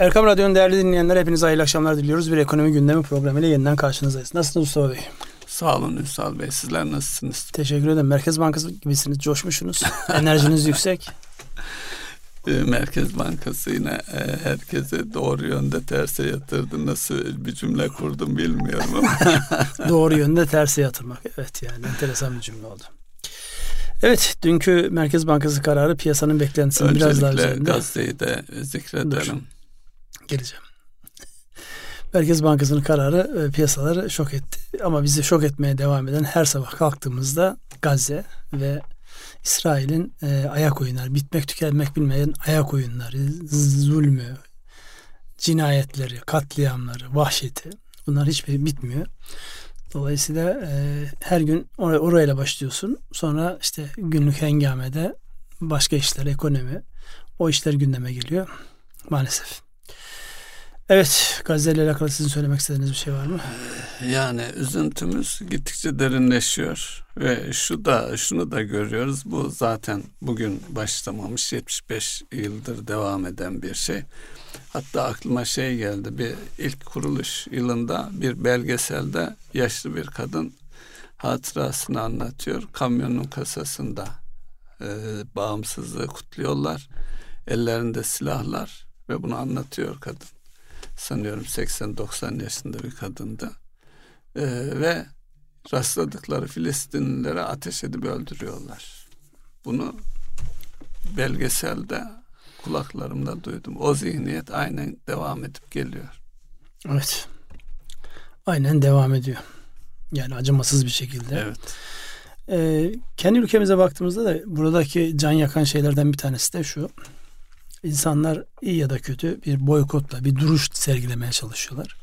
Erkam Radyo'nun değerli dinleyenler hepinize hayırlı akşamlar diliyoruz. Bir ekonomi gündemi programıyla yeniden karşınızdayız. Nasılsınız Mustafa Bey? Sağ olun Ünsal Bey. Sizler nasılsınız? Teşekkür ederim. Merkez Bankası gibisiniz. Coşmuşsunuz. Enerjiniz yüksek. Ee, Merkez Bankası yine e, herkese doğru yönde terse yatırdı. Nasıl bir cümle kurdum bilmiyorum ama. doğru yönde terse yatırmak. Evet yani enteresan bir cümle oldu. Evet dünkü Merkez Bankası kararı piyasanın beklentisinin biraz daha üzerinde. Gazze'yi de zikredelim. Dur. Geleceğim. Merkez Bankası'nın kararı e, piyasaları şok etti. Ama bizi şok etmeye devam eden her sabah kalktığımızda Gazze ve İsrail'in e, ayak oyunları, bitmek tükenmek bilmeyen ayak oyunları, zulmü, cinayetleri, katliamları, vahşeti bunlar hiçbir bitmiyor. Dolayısıyla e, her gün or- orayla başlıyorsun. Sonra işte günlük hengamede başka işler, ekonomi o işler gündeme geliyor maalesef. Evet, Gazze ile alakalı sizin söylemek istediğiniz bir şey var mı? Yani üzüntümüz gittikçe derinleşiyor ve şu da şunu da görüyoruz. Bu zaten bugün başlamamış 75 yıldır devam eden bir şey. Hatta aklıma şey geldi. Bir ilk kuruluş yılında bir belgeselde yaşlı bir kadın hatırasını anlatıyor. Kamyonun kasasında e, bağımsızlığı kutluyorlar. Ellerinde silahlar ve bunu anlatıyor kadın sanıyorum 80-90 yaşında bir kadındı. Ee, ve rastladıkları Filistinlilere ateş edip öldürüyorlar. Bunu belgeselde kulaklarımda duydum. O zihniyet aynen devam edip geliyor. Evet. Aynen devam ediyor. Yani acımasız bir şekilde. Evet. Ee, kendi ülkemize baktığımızda da buradaki can yakan şeylerden bir tanesi de şu insanlar iyi ya da kötü bir boykotla bir duruş sergilemeye çalışıyorlar.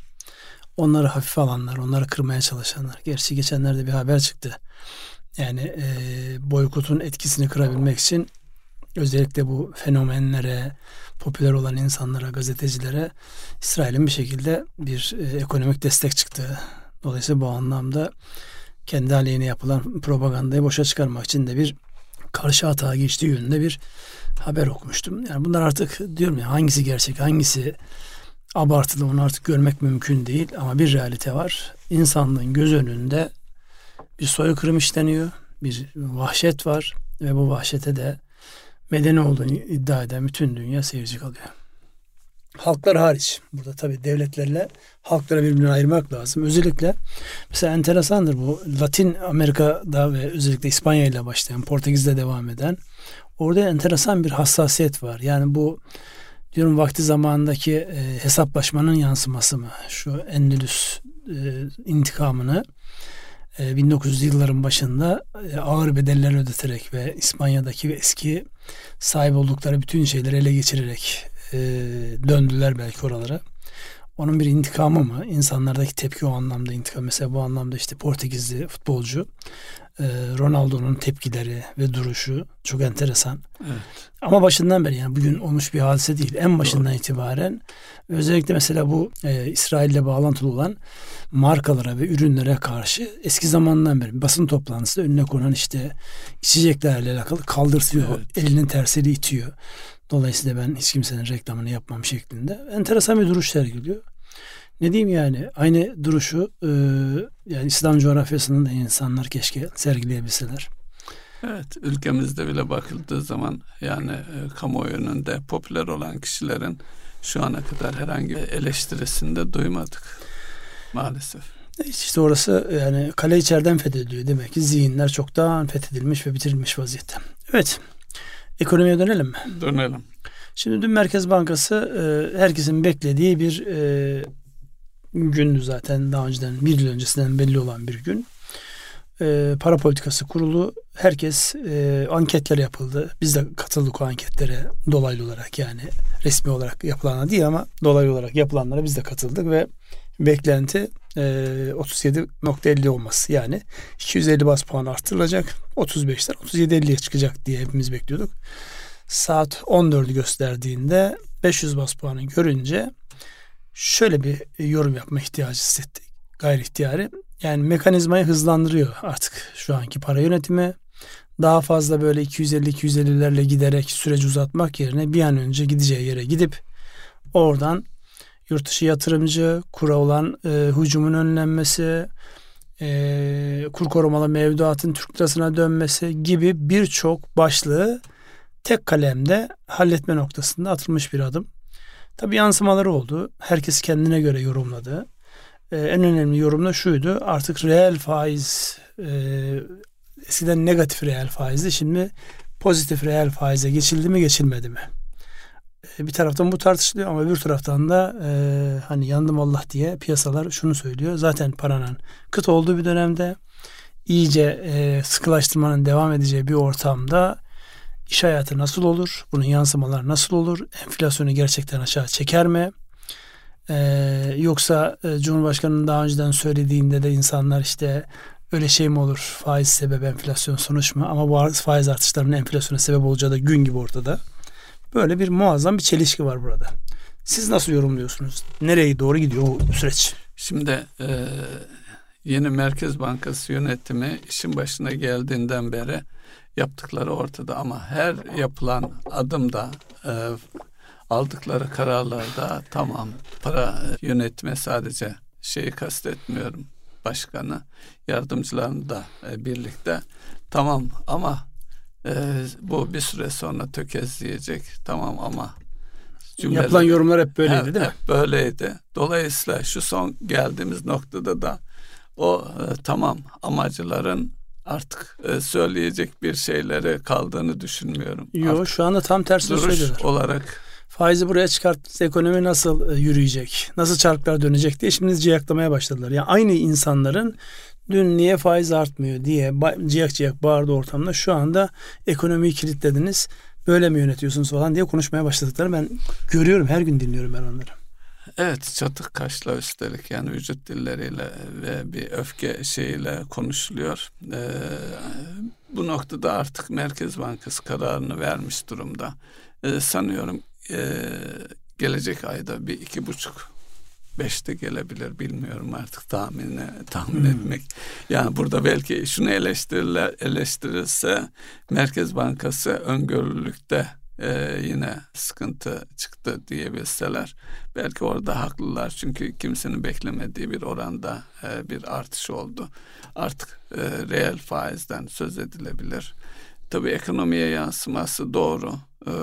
Onları hafife alanlar, onları kırmaya çalışanlar. Gerçi geçenlerde bir haber çıktı. Yani e, boykotun etkisini kırabilmek için özellikle bu fenomenlere, popüler olan insanlara, gazetecilere İsrail'in bir şekilde bir e, ekonomik destek çıktı. Dolayısıyla bu anlamda kendi aleyhine yapılan propagandayı boşa çıkarmak için de bir karşı hata geçtiği yönünde bir haber okumuştum. Yani bunlar artık diyorum ya hangisi gerçek hangisi abartılı onu artık görmek mümkün değil ama bir realite var. İnsanlığın göz önünde bir soykırım işleniyor. Bir vahşet var ve bu vahşete de medeni olduğunu iddia eden bütün dünya seyirci kalıyor. Halklar hariç. Burada tabii devletlerle halklara birbirine ayırmak lazım. Özellikle mesela enteresandır bu Latin Amerika'da ve özellikle İspanya ile başlayan, Portekiz'de devam eden orada enteresan bir hassasiyet var. Yani bu diyorum vakti zamanındaki e, hesaplaşmanın yansıması mı? Şu Endülüs e, intikamını e, 1900'lü yılların başında e, ağır bedeller ödeterek ve İspanya'daki eski sahip oldukları bütün şeyleri ele geçirerek e, döndüler belki oralara. Onun bir intikamı mı? İnsanlardaki tepki o anlamda intikam. Mesela bu anlamda işte Portekizli futbolcu Ronaldo'nun tepkileri ve duruşu çok enteresan. Evet. Ama başından beri yani bugün olmuş bir hadise değil. En başından Doğru. itibaren özellikle mesela bu e, İsrail'le bağlantılı olan markalara ve ürünlere karşı eski zamandan beri basın toplantısında önüne konan işte içeceklerle alakalı kaldırtıyor. Evet. Elinin tersiyle itiyor. Dolayısıyla ben hiç kimsenin reklamını yapmam şeklinde. Enteresan bir duruş sergiliyor. Ne diyeyim yani aynı duruşu e, yani İslam coğrafyasının da insanlar keşke sergileyebilseler. Evet ülkemizde bile bakıldığı zaman yani e, kamuoyu önünde popüler olan kişilerin şu ana kadar herhangi bir eleştirisini de duymadık maalesef. İşte orası yani kale içeriden fethediliyor demek ki zihinler çoktan fethedilmiş ve bitirilmiş vaziyette. Evet ekonomiye dönelim mi? Dönelim. Şimdi dün Merkez Bankası e, herkesin beklediği bir e, gündü zaten daha önceden bir yıl öncesinden belli olan bir gün. E, para politikası kurulu herkes e, anketler yapıldı. Biz de katıldık o anketlere dolaylı olarak yani resmi olarak yapılana değil ama dolaylı olarak yapılanlara biz de katıldık ve beklenti e, 37.50 olması yani 250 bas puan arttırılacak 35'ten 37.50'ye çıkacak diye hepimiz bekliyorduk. Saat 14'ü gösterdiğinde 500 bas puanı görünce şöyle bir yorum yapma ihtiyacı hissettik gayri ihtiyari. Yani mekanizmayı hızlandırıyor artık şu anki para yönetimi. Daha fazla böyle 250-250'lerle giderek süreci uzatmak yerine bir an önce gideceği yere gidip Oradan yurt dışı yatırımcı, kura olan e, hücumun önlenmesi, e, kur korumalı mevduatın Türk lirasına dönmesi gibi birçok başlığı tek kalemde halletme noktasında atılmış bir adım. Tabi yansımaları oldu. Herkes kendine göre yorumladı. Ee, en önemli yorum da şuydu. Artık reel faiz e, eskiden negatif reel faizdi. Şimdi pozitif reel faize geçildi mi geçilmedi mi? E, bir taraftan bu tartışılıyor ama bir taraftan da e, hani yandım Allah diye piyasalar şunu söylüyor. Zaten paranın kıt olduğu bir dönemde iyice e, sıkılaştırmanın devam edeceği bir ortamda iş hayatı nasıl olur? Bunun yansımaları nasıl olur? Enflasyonu gerçekten aşağı çeker mi? Ee, yoksa e, Cumhurbaşkanı'nın daha önceden söylediğinde de insanlar işte öyle şey mi olur? Faiz sebep enflasyon sonuç mu? Ama bu faiz artışlarının enflasyona sebep olacağı da gün gibi ortada. Böyle bir muazzam bir çelişki var burada. Siz nasıl yorumluyorsunuz? Nereye doğru gidiyor o süreç? Şimdi e, yeni Merkez Bankası yönetimi işin başına geldiğinden beri yaptıkları ortada ama her yapılan adımda e, aldıkları kararlarda tamam para yönetme sadece şeyi kastetmiyorum başkanı yardımcılarını da e, birlikte tamam ama e, bu bir süre sonra tökezleyecek tamam ama cümleler, yapılan yorumlar hep böyleydi hep, değil mi? Hep böyleydi. Dolayısıyla şu son geldiğimiz noktada da o e, tamam amacıların artık e, söyleyecek bir şeyleri kaldığını düşünmüyorum. Yok şu anda tam tersini söylüyorlar. olarak faizi buraya çıkarttığınız ekonomi nasıl e, yürüyecek? Nasıl çarklar dönecek diye şimdi ciyaklamaya başladılar. Yani aynı insanların dün niye faiz artmıyor diye ciyak ciyak bağırdı ortamda şu anda ekonomiyi kilitlediniz böyle mi yönetiyorsunuz falan diye konuşmaya başladıkları ben görüyorum her gün dinliyorum ben onları. Evet çatık kaşla üstelik yani vücut dilleriyle ve bir öfke şeyiyle konuşuluyor. Ee, bu noktada artık Merkez Bankası kararını vermiş durumda. Ee, sanıyorum e, gelecek ayda bir iki buçuk beşte gelebilir bilmiyorum artık tahmini tahmin hmm. etmek. Yani burada belki şunu eleştirirler, eleştirirse Merkez Bankası öngörülükte e, yine sıkıntı çıktı diyebilseler belki orada haklılar çünkü kimsenin beklemediği bir oranda e, bir artış oldu. Artık e, reel faizden söz edilebilir. Tabii ekonomiye yansıması doğru. E,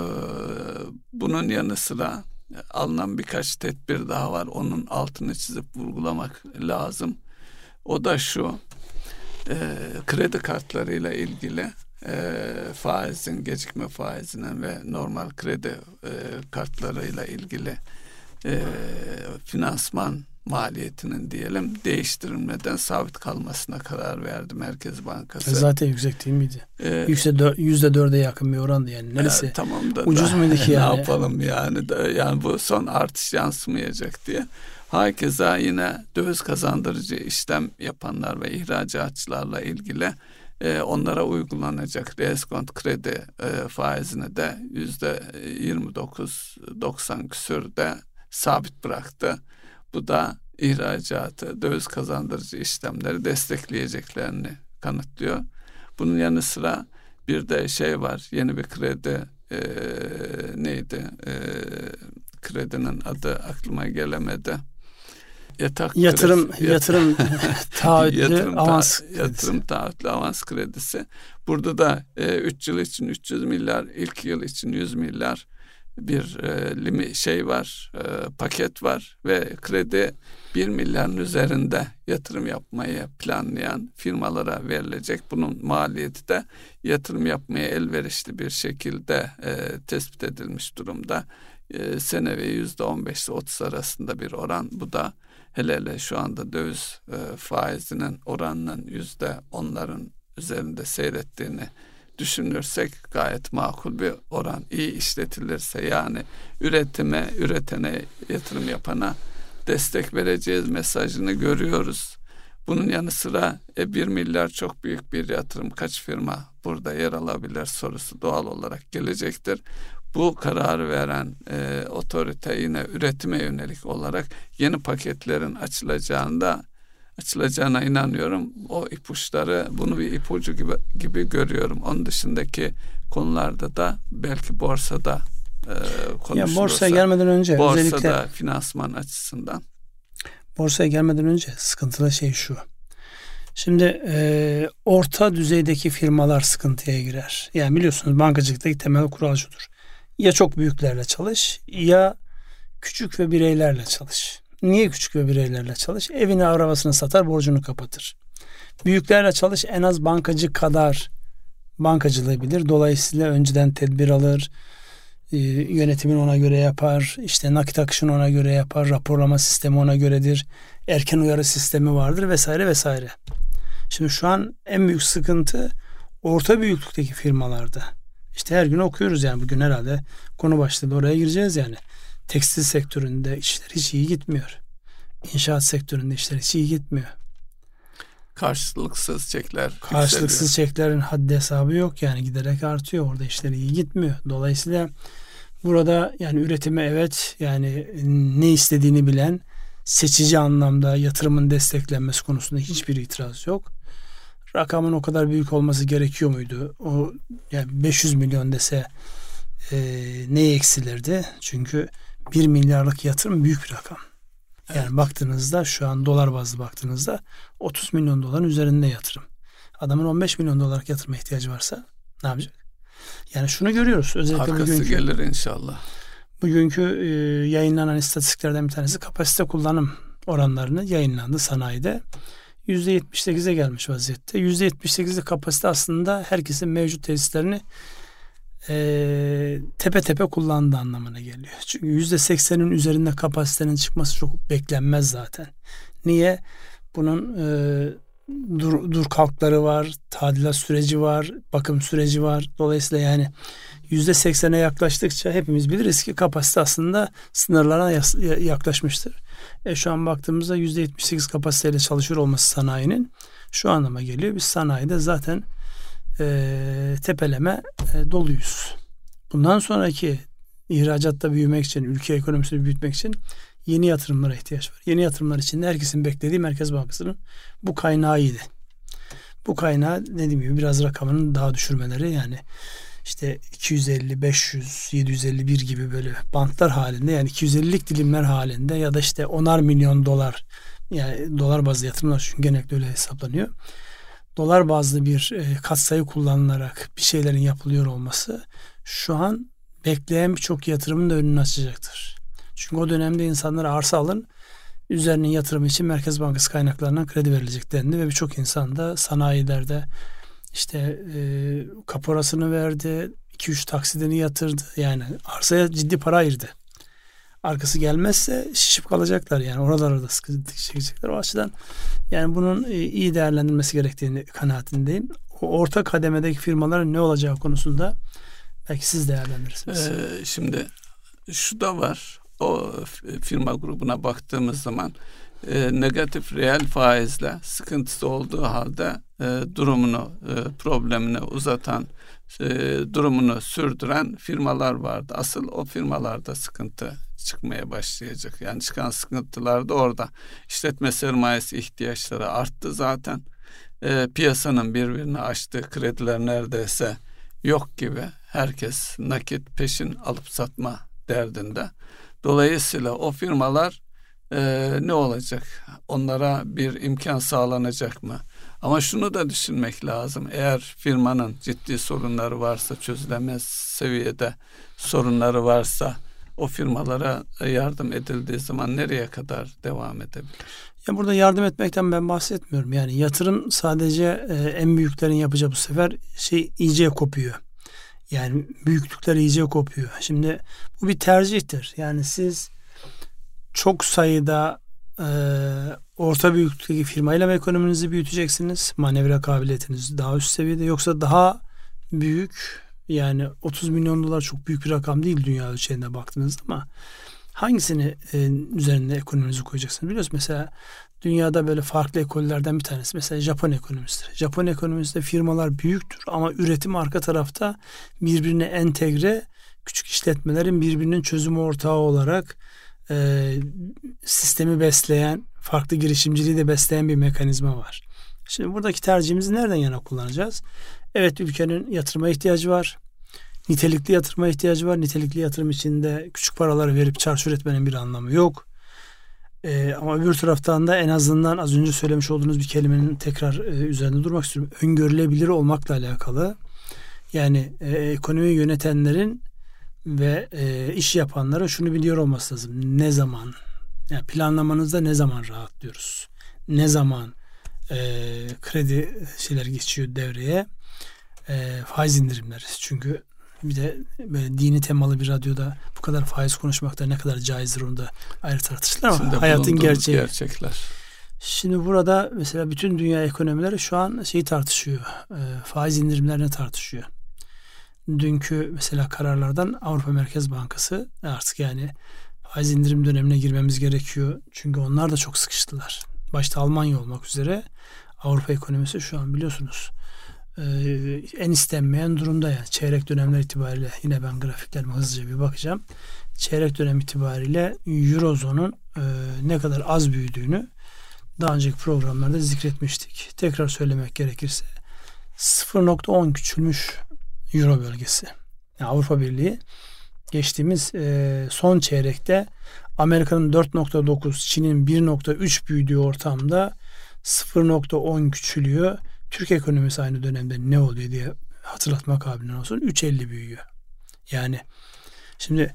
bunun yanı sıra alınan birkaç tedbir daha var. Onun altını çizip vurgulamak lazım. O da şu e, kredi kartlarıyla ilgili e, faizin, gecikme faizinin ve normal kredi e, kartlarıyla ilgili e, finansman maliyetinin diyelim değiştirilmeden sabit kalmasına karar verdi Merkez Bankası. E zaten yüksek değil miydi? Ee, yüzde dörde yakın bir orandı yani. Neresi? E, tamam da ucuz da, muydu ki yani? Ne yapalım yani da, yani bu son artış yansımayacak diye. Hakeza yine döviz kazandırıcı işlem yapanlar ve ihracatçılarla ilgili e, onlara uygulanacak reskont kredi e, faizini de yüzde 29-90 küsürde sabit bıraktı. Bu da ihracatı, döviz kazandırıcı işlemleri destekleyeceklerini kanıtlıyor. Bunun yanı sıra bir de şey var, yeni bir kredi e, neydi? E, kredinin adı aklıma gelemedi yatak yatırım kredisi, yatırım taahhütlü yatırım avans ta, yatırım taahhütlü avans kredisi. Burada da 3 e, yıl için 300 milyar, ilk yıl için 100 milyar bir e, limi şey var, e, paket var ve kredi 1 milyarın üzerinde yatırım yapmayı planlayan firmalara verilecek. Bunun maliyeti de yatırım yapmaya elverişli bir şekilde e, tespit edilmiş durumda. E, sene ve yüzde 15 ile 30 arasında bir oran. Bu da hele hele şu anda döviz e, faizinin oranının yüzde onların üzerinde seyrettiğini düşünürsek gayet makul bir oran. iyi işletilirse yani üretime, üretene, yatırım yapana destek vereceğiz mesajını görüyoruz. Bunun yanı sıra e, 1 milyar çok büyük bir yatırım kaç firma burada yer alabilir sorusu doğal olarak gelecektir bu kararı veren e, otorite yine üretime yönelik olarak yeni paketlerin açılacağında açılacağına inanıyorum. O ipuçları bunu bir ipucu gibi gibi görüyorum. Onun dışındaki konularda da belki borsada e, konuşulursa. Ya borsaya gelmeden önce borsada özellikle finansman açısından. Borsaya gelmeden önce sıkıntılı şey şu. Şimdi e, orta düzeydeki firmalar sıkıntıya girer. Yani biliyorsunuz bankacılıktaki temel kural şudur. Ya çok büyüklerle çalış ya küçük ve bireylerle çalış. Niye küçük ve bireylerle çalış? Evini arabasını satar borcunu kapatır. Büyüklerle çalış en az bankacı kadar bankacılığı bilir. Dolayısıyla önceden tedbir alır. E, yönetimin ona göre yapar. işte nakit akışını ona göre yapar. Raporlama sistemi ona göredir. Erken uyarı sistemi vardır vesaire vesaire. Şimdi şu an en büyük sıkıntı orta büyüklükteki firmalarda. İşte her gün okuyoruz yani bugün herhalde konu başlığı oraya gireceğiz yani. Tekstil sektöründe işler hiç iyi gitmiyor. İnşaat sektöründe işler hiç iyi gitmiyor. Karşılıksız çekler. Karşılıksız yükseliyor. çeklerin haddi hesabı yok yani giderek artıyor. Orada işler iyi gitmiyor. Dolayısıyla burada yani üretime evet yani ne istediğini bilen seçici anlamda yatırımın desteklenmesi konusunda hiçbir itiraz yok. Rakamın o kadar büyük olması gerekiyor muydu? O yani 500 milyon dese e, ne eksilirdi? Çünkü 1 milyarlık yatırım büyük bir rakam. Yani evet. baktığınızda şu an dolar bazlı baktığınızda 30 milyon doların üzerinde yatırım. Adamın 15 milyon dolarlık yatırıma ihtiyacı varsa ne yapacak? Yani şunu görüyoruz. Özellikle Arkası bugünkü, gelir inşallah. Bugünkü e, yayınlanan istatistiklerden bir tanesi kapasite kullanım oranlarını yayınlandı sanayide. %78'e gelmiş vaziyette. %78'lik kapasite aslında herkesin mevcut tesislerini e, tepe tepe kullandığı anlamına geliyor. Çünkü %80'in üzerinde kapasitenin çıkması çok beklenmez zaten. Niye? Bunun e, dur, dur kalkları var, tadilat süreci var, bakım süreci var. Dolayısıyla yani %80'e yaklaştıkça hepimiz biliriz ki kapasite aslında sınırlara yaklaşmıştır. E şu an baktığımızda %78 kapasiteyle çalışıyor olması sanayinin şu anlama geliyor. Biz sanayide zaten e, tepeleme e, doluyuz. Bundan sonraki ihracatta büyümek için, ülke ekonomisini büyütmek için yeni yatırımlara ihtiyaç var. Yeni yatırımlar için de herkesin beklediği Merkez Bankası'nın bu kaynağıydı. Bu kaynağı dediğim gibi biraz rakamının daha düşürmeleri yani işte 250, 500, 751 gibi böyle bantlar halinde yani 250'lik dilimler halinde ya da işte onar milyon dolar yani dolar bazlı yatırımlar çünkü genellikle öyle hesaplanıyor. Dolar bazlı bir e, katsayı kullanılarak bir şeylerin yapılıyor olması şu an bekleyen birçok yatırımın da önünü açacaktır. Çünkü o dönemde insanlara arsa alın üzerine yatırım için Merkez Bankası kaynaklarından kredi verilecek dendi ve birçok insan da sanayilerde işte e, kaporasını verdi, 2-3 taksidini yatırdı. Yani arsaya ciddi para ayırdı. Arkası gelmezse şişip kalacaklar yani oralarda da sıkıntı çekecekler. O açıdan yani bunun e, iyi değerlendirilmesi gerektiğini kanaatindeyim. O orta kademedeki firmaların ne olacağı konusunda belki siz değerlendirirsiniz. Ee, şimdi şu da var. O firma grubuna baktığımız zaman e, negatif reel faizle sıkıntısı olduğu halde e, durumunu, e, problemini uzatan, e, durumunu sürdüren firmalar vardı. Asıl o firmalarda sıkıntı çıkmaya başlayacak. Yani çıkan sıkıntılar da orada. İşletme sermayesi ihtiyaçları arttı zaten. E, piyasanın birbirini açtığı krediler neredeyse yok gibi. Herkes nakit peşin alıp satma derdinde. Dolayısıyla o firmalar e, ne olacak? Onlara bir imkan sağlanacak mı? Ama şunu da düşünmek lazım. Eğer firmanın ciddi sorunları varsa, çözülemez seviyede sorunları varsa o firmalara yardım edildiği zaman nereye kadar devam edebilir? Ya burada yardım etmekten ben bahsetmiyorum. Yani yatırım sadece e, en büyüklerin yapacağı bu sefer şey iyice kopuyor. Yani büyüklükler iyice kopuyor. Şimdi bu bir tercihtir. Yani siz çok sayıda e, orta büyüklükteki firmayla mı ekonominizi büyüteceksiniz? Manevra kabiliyetiniz daha üst seviyede yoksa daha büyük yani 30 milyon dolar çok büyük bir rakam değil dünya ölçeğinde baktığınızda ama hangisini e, üzerinde ekonominizi koyacaksınız? Biliyorsunuz mesela dünyada böyle farklı ekollerden bir tanesi. Mesela Japon ekonomisidir. Japon ekonomisinde firmalar büyüktür ama üretim arka tarafta birbirine entegre küçük işletmelerin birbirinin çözüm ortağı olarak e, sistemi besleyen, farklı girişimciliği de besleyen bir mekanizma var. Şimdi buradaki tercihimizi nereden yana kullanacağız? Evet ülkenin yatırıma ihtiyacı var. nitelikli yatırıma ihtiyacı var. Nitelikli yatırım içinde küçük paraları verip çarşur etmenin bir anlamı yok. Ee, ama öbür taraftan da en azından az önce söylemiş olduğunuz bir kelimenin tekrar e, üzerinde durmak istiyorum. Öngörülebilir olmakla alakalı. Yani e, ekonomi yönetenlerin ve e, iş yapanlara şunu biliyor olması lazım. Ne zaman yani planlamanızda ne zaman rahatlıyoruz? Ne zaman e, kredi şeyler geçiyor devreye? E, faiz indirimleri. Çünkü bir de böyle dini temalı bir radyoda bu kadar faiz konuşmakta ne kadar caizdir onu da ayrı tartışılır ama İçinde hayatın gerçeği. Gerçekler. Şimdi burada mesela bütün dünya ekonomileri şu an şeyi tartışıyor. E, faiz indirimlerini tartışıyor. Dünkü mesela kararlardan Avrupa Merkez Bankası artık yani faiz indirim dönemine girmemiz gerekiyor. Çünkü onlar da çok sıkıştılar. Başta Almanya olmak üzere Avrupa ekonomisi şu an biliyorsunuz en istenmeyen durumda yani çeyrek dönemler itibariyle yine ben grafiklerime hızlıca bir bakacağım. Çeyrek dönem itibariyle Eurozone'un e, ne kadar az büyüdüğünü daha önceki programlarda zikretmiştik. Tekrar söylemek gerekirse 0.10 küçülmüş Euro bölgesi. Yani Avrupa Birliği geçtiğimiz e, son çeyrekte Amerika'nın 4.9, Çin'in 1.3 büyüdüğü ortamda 0.10 küçülüyor. Türk ekonomisi aynı dönemde ne oluyor diye hatırlatmak kabilinden olsun 3.50 büyüyor. Yani şimdi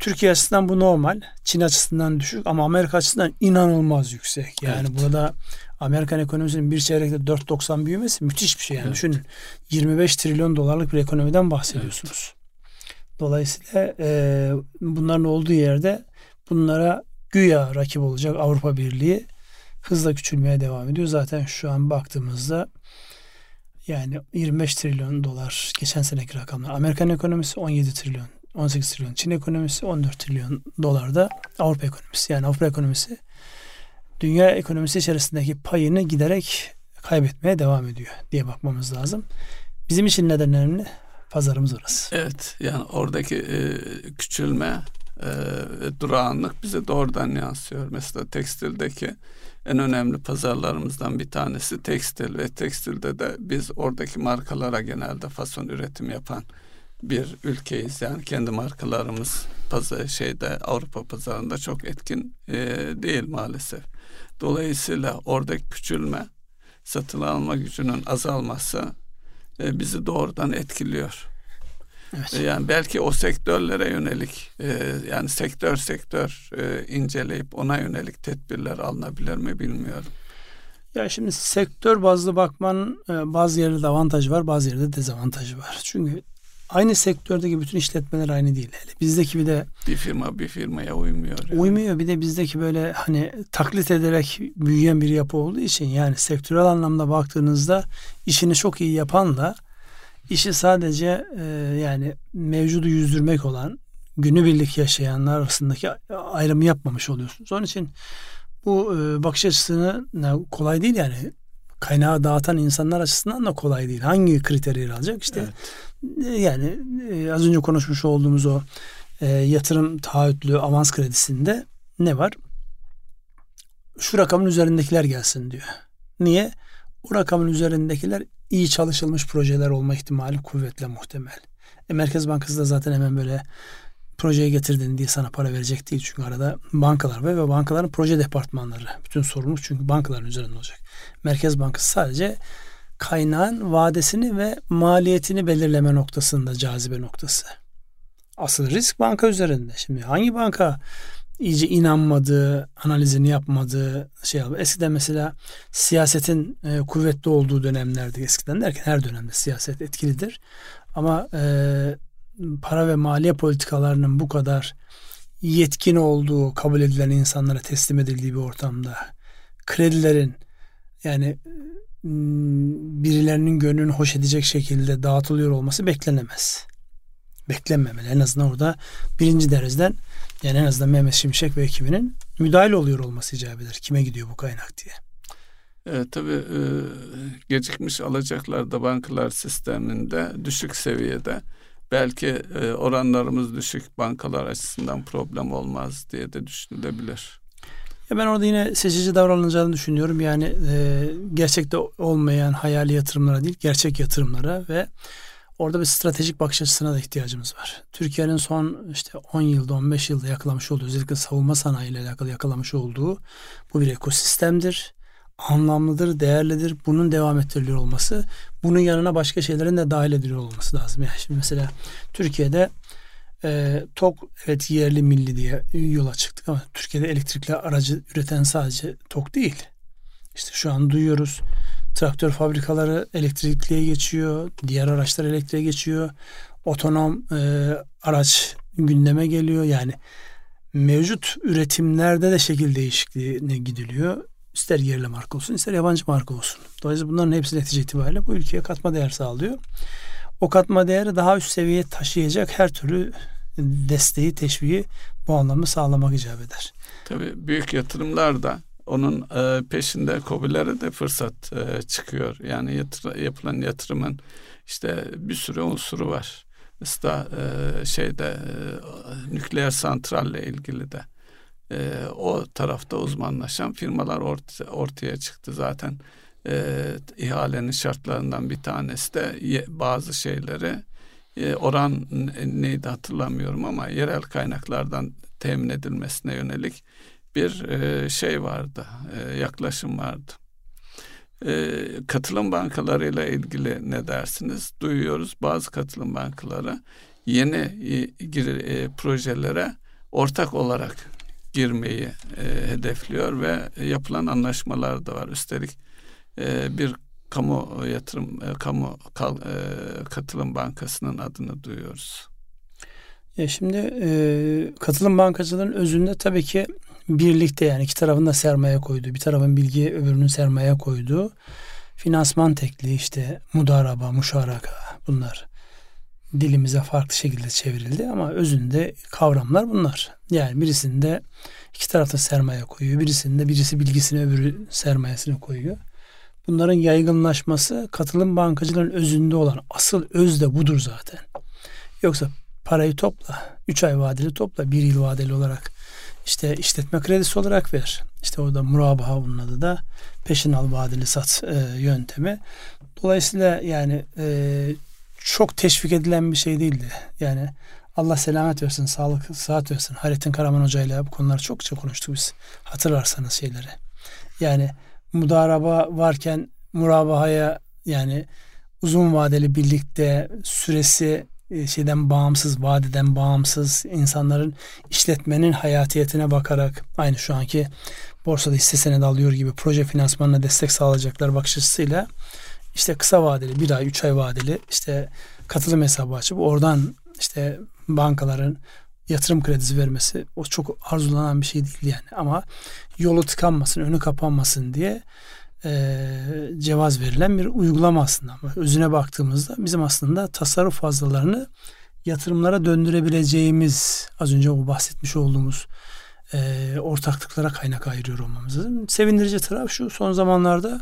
Türkiye açısından bu normal. Çin açısından düşük ama Amerika açısından inanılmaz yüksek. Yani evet. burada Amerikan ekonomisinin bir çeyrekte 4.90 büyümesi müthiş bir şey. Yani evet. düşünün 25 trilyon dolarlık bir ekonomiden bahsediyorsunuz. Evet. Dolayısıyla e, bunların olduğu yerde bunlara güya rakip olacak Avrupa Birliği hızla küçülmeye devam ediyor. Zaten şu an baktığımızda yani 25 trilyon dolar geçen seneki rakamlar. Amerikan ekonomisi 17 trilyon, 18 trilyon. Çin ekonomisi 14 trilyon dolarda. Avrupa ekonomisi yani Avrupa ekonomisi dünya ekonomisi içerisindeki payını giderek kaybetmeye devam ediyor diye bakmamız lazım. Bizim için neden önemli? Pazarımız orası. Evet yani oradaki e, küçülme e, durağanlık bize doğrudan yansıyor. Mesela tekstildeki en önemli pazarlarımızdan bir tanesi tekstil ve tekstilde de biz oradaki markalara genelde fason üretim yapan bir ülkeyiz. Yani kendi markalarımız pazar şeyde Avrupa pazarında çok etkin e, değil maalesef. Dolayısıyla oradaki küçülme satın alma gücünün azalması e, bizi doğrudan etkiliyor. Evet. E, yani belki o sektörlere yönelik e, yani sektör sektör e, inceleyip ona yönelik tedbirler alınabilir mi bilmiyorum. Ya şimdi sektör bazlı bakmanın e, bazı yerde avantajı var, bazı yerde dezavantajı var. Çünkü aynı sektördeki bütün işletmeler aynı değil. Hele bizdeki bir de bir firma bir firmaya uymuyor. Yani. Uymuyor. Bir de bizdeki böyle hani taklit ederek büyüyen bir yapı olduğu için yani sektörel anlamda baktığınızda işini çok iyi yapanla işi sadece e, yani mevcudu yüzdürmek olan günübirlik yaşayanlar arasındaki ayrımı yapmamış oluyorsunuz. Onun için bu e, bakış açısını kolay değil yani kaynağı dağıtan insanlar açısından da kolay değil. Hangi kriteri alacak? İşte evet. e, yani e, az önce konuşmuş olduğumuz o e, yatırım taahhütlü avans kredisinde ne var? Şu rakamın üzerindekiler gelsin diyor. Niye? O rakamın üzerindekiler iyi çalışılmış projeler olma ihtimali kuvvetle muhtemel. E, Merkez Bankası da zaten hemen böyle projeye getirdin diye sana para verecek değil. Çünkü arada bankalar var ve bankaların proje departmanları. Bütün sorumluluk çünkü bankaların üzerinde olacak. Merkez Bankası sadece kaynağın vadesini ve maliyetini belirleme noktasında cazibe noktası. Asıl risk banka üzerinde. Şimdi hangi banka iyice inanmadığı, analizini yapmadığı şey alıyor. Eskiden mesela siyasetin e, kuvvetli olduğu dönemlerde eskiden derken her dönemde siyaset etkilidir. Ama e, para ve maliye politikalarının bu kadar yetkin olduğu kabul edilen insanlara teslim edildiği bir ortamda kredilerin yani birilerinin gönlünü hoş edecek şekilde dağıtılıyor olması beklenemez. Beklenmemeli. En azından orada birinci dereceden yani en azından Mehmet Şimşek ve ekibinin müdahale oluyor olması icap eder. Kime gidiyor bu kaynak diye. Evet tabii e, gecikmiş alacaklarda bankalar sisteminde düşük seviyede belki e, oranlarımız düşük bankalar açısından problem olmaz diye de düşünülebilir. Ya ben orada yine seçici davranılacağını düşünüyorum. Yani e, gerçekte olmayan hayali yatırımlara değil gerçek yatırımlara ve Orada bir stratejik bakış açısına da ihtiyacımız var. Türkiye'nin son işte 10 yılda 15 yılda yakalamış olduğu özellikle savunma sanayi ile alakalı yakalamış olduğu bu bir ekosistemdir. Anlamlıdır, değerlidir. Bunun devam ettiriliyor olması, bunun yanına başka şeylerin de dahil ediliyor olması lazım. Yani şimdi mesela Türkiye'de e, TOK evet yerli milli diye yola çıktık ama Türkiye'de elektrikli aracı üreten sadece TOK değil. İşte şu an duyuyoruz traktör fabrikaları elektrikliye geçiyor, diğer araçlar elektriğe geçiyor. Otonom e, araç gündeme geliyor. Yani mevcut üretimlerde de şekil değişikliğine gidiliyor. İster yerli marka olsun, ister yabancı marka olsun. Dolayısıyla bunların hepsi netice itibariyle bu ülkeye katma değer sağlıyor. O katma değeri daha üst seviyeye taşıyacak her türlü desteği, teşviği bu anlamda sağlamak icap eder. Tabii büyük yatırımlar da onun e, peşinde COBİ'lere de fırsat e, çıkıyor. Yani yatır, yapılan yatırımın işte bir sürü unsuru var. Mesela e, şeyde e, nükleer santralle ilgili de e, o tarafta uzmanlaşan firmalar ortaya, ortaya çıktı zaten. E, ihalenin şartlarından bir tanesi de bazı şeyleri e, oran neydi hatırlamıyorum ama yerel kaynaklardan temin edilmesine yönelik bir e, şey vardı, e, yaklaşım vardı. E, katılım bankalarıyla ilgili ne dersiniz? Duyuyoruz bazı katılım bankaları yeni e, projelere ortak olarak girmeyi hedefliyor ve yapılan anlaşmalar da var. Üstelik bir kamu yatırım kamu katılım bankasının adını duyuyoruz. Ya şimdi e, katılım bankacılığının özünde tabii ki birlikte yani iki tarafın da sermaye koyduğu, bir tarafın bilgi öbürünün sermaye koyduğu finansman tekliği işte mudaraba, muşaraka bunlar dilimize farklı şekilde çevrildi ama özünde kavramlar bunlar. Yani birisinde iki tarafta sermaye koyuyor, birisinde birisi bilgisini öbürü sermayesini koyuyor. Bunların yaygınlaşması katılım bankacılığının özünde olan asıl öz de budur zaten. Yoksa parayı topla, 3 ay vadeli topla, 1 yıl vadeli olarak işte işletme kredisi olarak ver. İşte orada murabaha bunun adı da peşin al vadeli sat e, yöntemi. Dolayısıyla yani e, çok teşvik edilen bir şey değildi. Yani Allah selamet versin, sağlık, sıhhat versin. Hayrettin Karaman Hoca ile bu konuları çokça konuştuk biz. Hatırlarsanız şeyleri. Yani mudaraba varken murabahaya yani uzun vadeli birlikte süresi e, şeyden bağımsız, vadeden bağımsız insanların işletmenin hayatiyetine bakarak aynı şu anki borsada hisse senedi alıyor gibi proje finansmanına destek sağlayacaklar bakış açısıyla işte kısa vadeli, bir ay, üç ay vadeli işte katılım hesabı açıp oradan işte bankaların yatırım kredisi vermesi o çok arzulanan bir şey değil yani ama yolu tıkanmasın, önü kapanmasın diye e, cevaz verilen bir uygulama aslında. Ama özüne baktığımızda bizim aslında tasarruf fazlalarını yatırımlara döndürebileceğimiz az önce o bahsetmiş olduğumuz e, ortaklıklara kaynak ayırıyor olmamız lazım. Sevindirici taraf şu son zamanlarda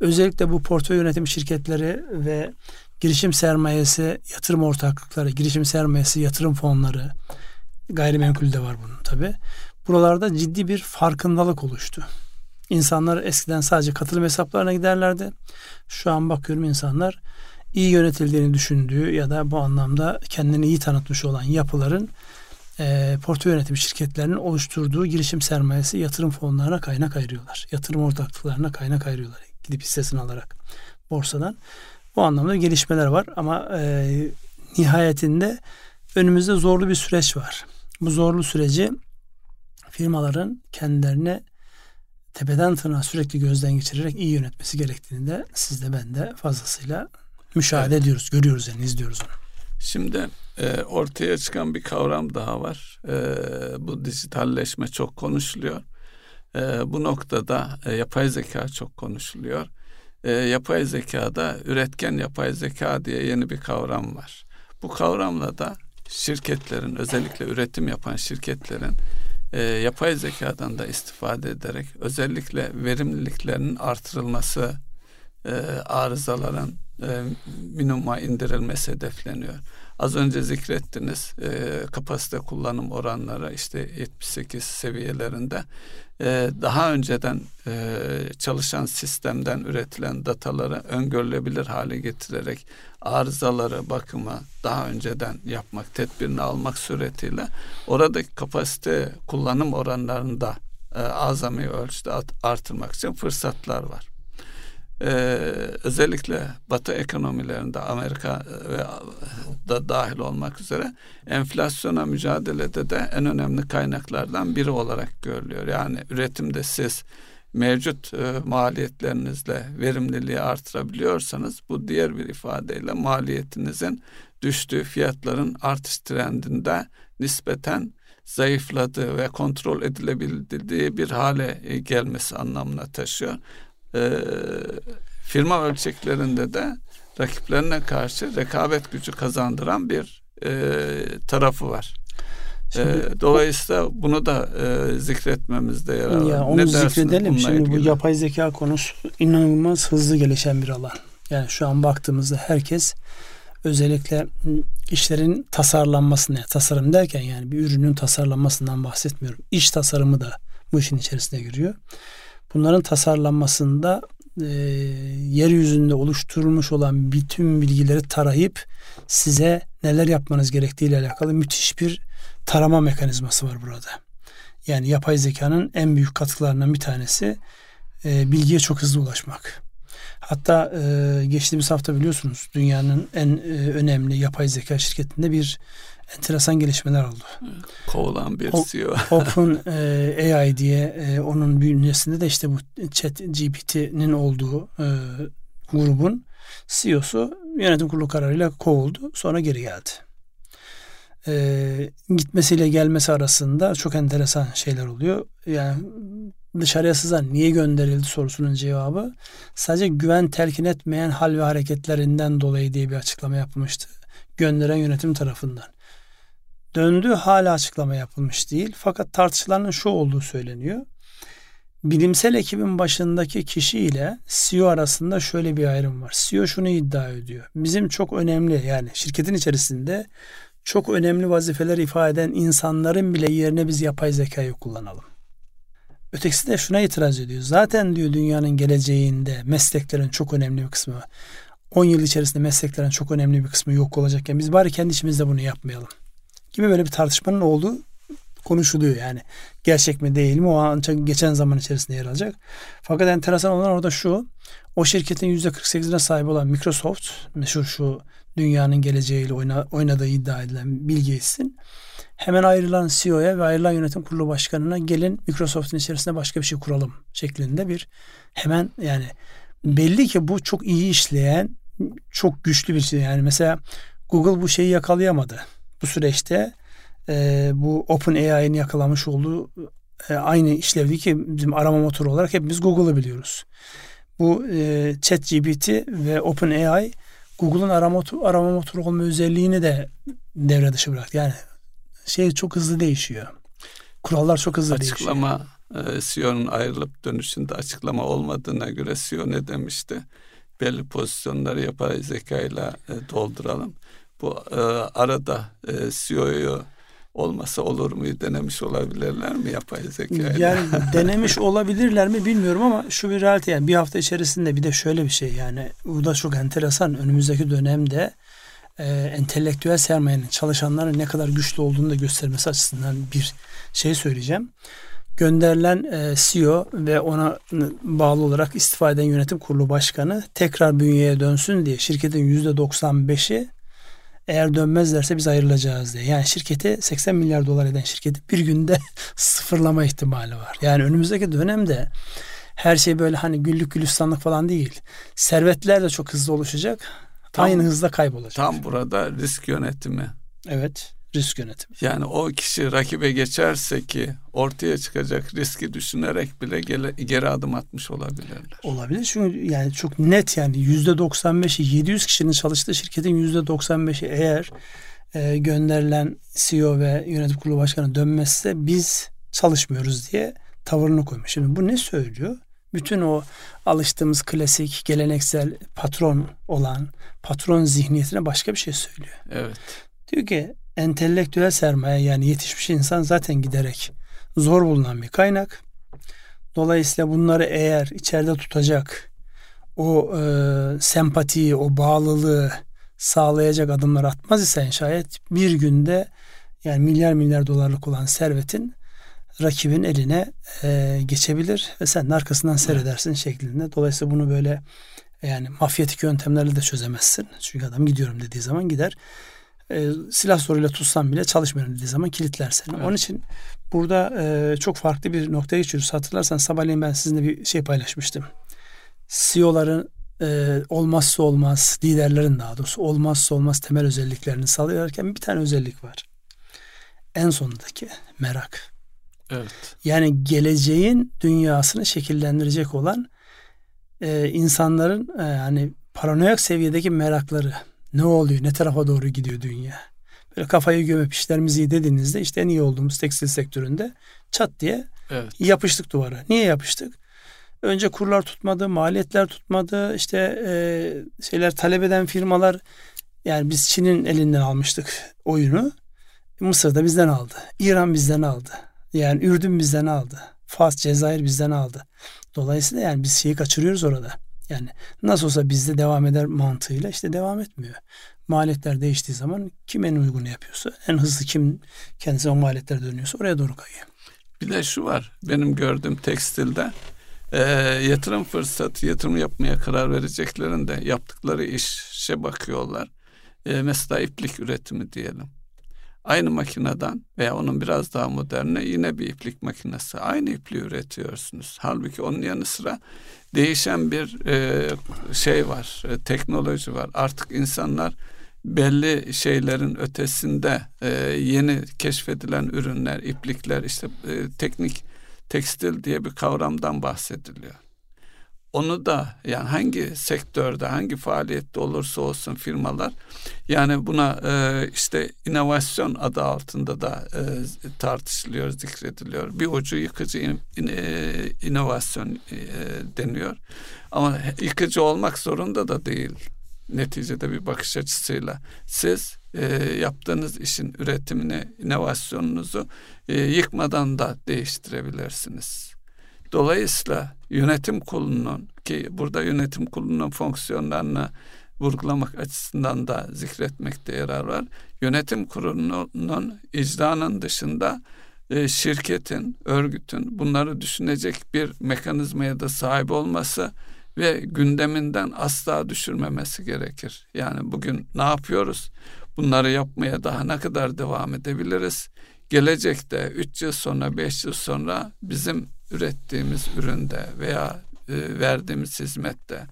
özellikle bu portföy yönetim şirketleri ve girişim sermayesi yatırım ortaklıkları, girişim sermayesi yatırım fonları gayrimenkul de var bunun tabi. Buralarda ciddi bir farkındalık oluştu. İnsanlar eskiden sadece katılım hesaplarına giderlerdi. Şu an bakıyorum insanlar iyi yönetildiğini düşündüğü ya da bu anlamda kendini iyi tanıtmış olan yapıların e, portföy yönetim şirketlerinin oluşturduğu girişim sermayesi yatırım fonlarına kaynak ayırıyorlar. Yatırım ortaklıklarına kaynak ayırıyorlar. Gidip hissesini alarak borsadan. Bu anlamda gelişmeler var ama e, nihayetinde önümüzde zorlu bir süreç var. Bu zorlu süreci firmaların kendilerine tepeden tırnağa sürekli gözden geçirerek iyi yönetmesi gerektiğini de siz de ben de fazlasıyla müşahede evet. ediyoruz, görüyoruz yani izliyoruz onu. Şimdi e, ortaya çıkan bir kavram daha var. E, bu dijitalleşme çok konuşuluyor. E, bu noktada e, yapay zeka çok konuşuluyor. Yapay zekada üretken yapay zeka diye yeni bir kavram var. Bu kavramla da şirketlerin özellikle üretim yapan şirketlerin e, yapay zekadan da istifade ederek özellikle verimliliklerinin artırılması, e, arızaların e, minimuma indirilmesi hedefleniyor. Az önce zikrettiniz e, kapasite kullanım oranları işte 78 seviyelerinde e, daha önceden e, çalışan sistemden üretilen dataları öngörülebilir hale getirerek arızaları bakımı daha önceden yapmak, tedbirini almak suretiyle oradaki kapasite kullanım oranlarında e, azami ölçüde artırmak için fırsatlar var. Ee, özellikle Batı ekonomilerinde Amerika ve da dahil olmak üzere enflasyona mücadelede de en önemli kaynaklardan biri olarak görülüyor. Yani üretimde siz mevcut e, maliyetlerinizle verimliliği artırabiliyorsanız bu diğer bir ifadeyle maliyetinizin düştüğü fiyatların artış trendinde nispeten zayıfladığı ve kontrol edilebildiği bir hale e, gelmesi anlamına taşıyor. E, firma ölçeklerinde de rakiplerine karşı rekabet gücü kazandıran bir e, tarafı var. Şimdi, e, dolayısıyla bunu da e, zikretmemizde yarar var. Ya onu ne zikredelim. Şimdi ilgili? bu yapay zeka konusu inanılmaz hızlı gelişen bir alan. Yani şu an baktığımızda herkes özellikle işlerin tasarlanmasını, tasarım derken yani bir ürünün tasarlanmasından bahsetmiyorum. İş tasarımı da bu işin içerisine giriyor. Bunların tasarlanmasında e, yeryüzünde oluşturulmuş olan bütün bilgileri tarayıp size neler yapmanız gerektiği ile alakalı müthiş bir tarama mekanizması var burada. Yani yapay zekanın en büyük katkılarından bir tanesi e, bilgiye çok hızlı ulaşmak. Hatta e, geçtiğimiz hafta biliyorsunuz dünyanın en e, önemli yapay zeka şirketinde bir enteresan gelişmeler oldu. Kovulan bir CEO. Open e, AI diye e, onun bünyesinde de işte bu Chat GPT'nin olduğu e, grubun CEO'su yönetim kurulu kararıyla kovuldu. Sonra geri geldi. E, gitmesiyle gelmesi arasında çok enteresan şeyler oluyor. Yani dışarıya sızan niye gönderildi sorusunun cevabı sadece güven telkin etmeyen hal ve hareketlerinden dolayı diye bir açıklama yapmıştı. Gönderen yönetim tarafından. Döndü hala açıklama yapılmış değil. Fakat tartışılanın şu olduğu söyleniyor. Bilimsel ekibin başındaki kişi ile CEO arasında şöyle bir ayrım var. CEO şunu iddia ediyor. Bizim çok önemli yani şirketin içerisinde çok önemli vazifeler ifade eden insanların bile yerine biz yapay zekayı kullanalım. Ötekisi de şuna itiraz ediyor. Zaten diyor dünyanın geleceğinde mesleklerin çok önemli bir kısmı 10 yıl içerisinde mesleklerin çok önemli bir kısmı yok olacakken biz bari kendi içimizde bunu yapmayalım. Gibi böyle bir tartışmanın olduğu konuşuluyor yani. Gerçek mi değil mi o ancak geçen zaman içerisinde yer alacak. Fakat enteresan olan orada şu. O şirketin %48'ine sahip olan Microsoft meşhur şu dünyanın geleceğiyle oyna, oynadığı iddia edilen Bill hemen ayrılan CEO'ya ve ayrılan yönetim kurulu başkanına gelin Microsoft'un içerisinde başka bir şey kuralım şeklinde bir hemen yani belli ki bu çok iyi işleyen çok güçlü bir şey. Yani mesela Google bu şeyi yakalayamadı. Bu süreçte e, bu Open AI'nin yakalamış olduğu e, aynı işlevdi ki bizim arama motoru olarak hepimiz Google'ı biliyoruz. Bu e, ChatGPT ve Open AI Google'un arama, arama motoru olma özelliğini de devre dışı bıraktı. Yani şey çok hızlı değişiyor. Kurallar çok hızlı açıklama, değişiyor. E, CEO'nun ayrılıp dönüşünde açıklama olmadığına göre CEO ne demişti? Belli pozisyonları yapay zekayla e, dolduralım. Bu e, arada e, CEO'yu olmasa olur mu denemiş olabilirler mi yapay zekayla? Yani denemiş olabilirler mi bilmiyorum ama şu bir realite yani bir hafta içerisinde bir de şöyle bir şey yani bu da çok enteresan önümüzdeki dönemde e, entelektüel sermayenin çalışanların ne kadar güçlü olduğunu da göstermesi açısından bir şey söyleyeceğim. Gönderilen e, CEO ve ona bağlı olarak istifa eden yönetim kurulu başkanı tekrar bünyeye dönsün diye şirketin yüzde 95'i eğer dönmezlerse biz ayrılacağız diye. Yani şirketi 80 milyar dolar eden şirketi bir günde sıfırlama ihtimali var. Yani önümüzdeki dönemde her şey böyle hani güllük gülistanlık falan değil. Servetler de çok hızlı oluşacak. Tam, aynı hızda kaybolacak. Tam burada risk yönetimi. Evet risk yönetimi. Yani o kişi rakibe geçerse ki ortaya çıkacak riski düşünerek bile gele, geri adım atmış olabilirler. Olabilir çünkü yani çok net yani yüzde 95'i 700 kişinin çalıştığı şirketin yüzde 95'i eğer e, gönderilen CEO ve yönetim kurulu başkanı dönmezse biz çalışmıyoruz diye tavırını koymuş. Şimdi bu ne söylüyor? bütün o alıştığımız klasik geleneksel patron olan patron zihniyetine başka bir şey söylüyor. Evet. Diyor ki entelektüel sermaye yani yetişmiş insan zaten giderek zor bulunan bir kaynak. Dolayısıyla bunları eğer içeride tutacak o e, sempatiyi, o bağlılığı sağlayacak adımlar atmaz ise şayet bir günde yani milyar milyar dolarlık olan servetin rakibin eline e, geçebilir ve sen arkasından seyredersin şeklinde. Dolayısıyla bunu böyle yani mafyatik yöntemlerle de çözemezsin. Çünkü adam gidiyorum dediği zaman gider. E, silah soruyla tutsan bile çalışmıyorum dediği zaman kilitler seni. Evet. Onun için burada e, çok farklı bir noktaya geçiyoruz. Hatırlarsan sabahleyin ben sizinle bir şey paylaşmıştım. CEO'ların e, olmazsa olmaz, liderlerin daha doğrusu olmazsa olmaz temel özelliklerini sağlarken bir tane özellik var. En sondaki merak. Evet. Yani geleceğin dünyasını şekillendirecek olan e, insanların e, yani paranoyak seviyedeki merakları. Ne oluyor? Ne tarafa doğru gidiyor dünya? Böyle kafayı gömüp işlerimiz iyi dediğinizde işte en iyi olduğumuz tekstil sektöründe çat diye evet. yapıştık duvara. Niye yapıştık? Önce kurlar tutmadı, maliyetler tutmadı. İşte e, şeyler talep eden firmalar yani biz Çin'in elinden almıştık oyunu. Mısır da bizden aldı. İran bizden aldı. Yani Ürdün bizden aldı. Fas, Cezayir bizden aldı. Dolayısıyla yani biz şeyi kaçırıyoruz orada. Yani nasıl olsa bizde devam eder mantığıyla işte devam etmiyor. Maliyetler değiştiği zaman kim en uygunu yapıyorsa, en hızlı kim kendisi o maliyetler dönüyorsa oraya doğru kayıyor. Bir de şu var benim gördüğüm tekstilde e, yatırım fırsatı, yatırım yapmaya karar vereceklerinde yaptıkları işe bakıyorlar. E, mesela iplik üretimi diyelim. Aynı makineden veya onun biraz daha moderne yine bir iplik makinesi. Aynı ipliği üretiyorsunuz. Halbuki onun yanı sıra değişen bir e, şey var, e, teknoloji var. Artık insanlar belli şeylerin ötesinde e, yeni keşfedilen ürünler, iplikler, işte e, teknik tekstil diye bir kavramdan bahsediliyor onu da yani hangi sektörde hangi faaliyette olursa olsun firmalar yani buna e, işte inovasyon adı altında da e, tartışılıyor zikrediliyor. Bir ucu yıkıcı in, in, e, inovasyon e, deniyor. Ama yıkıcı olmak zorunda da değil neticede bir bakış açısıyla. Siz e, yaptığınız işin üretimini inovasyonunuzu e, yıkmadan da değiştirebilirsiniz. Dolayısıyla yönetim kurulunun ki burada yönetim kurulunun fonksiyonlarını vurgulamak açısından da zikretmekte yarar var. Yönetim kurulunun icranın dışında e, şirketin, örgütün bunları düşünecek bir mekanizmaya da sahip olması ve gündeminden asla düşürmemesi gerekir. Yani bugün ne yapıyoruz? Bunları yapmaya daha ne kadar devam edebiliriz? Gelecekte 3 yıl sonra, 5 yıl sonra bizim ürettiğimiz üründe veya e, verdiğimiz hizmette,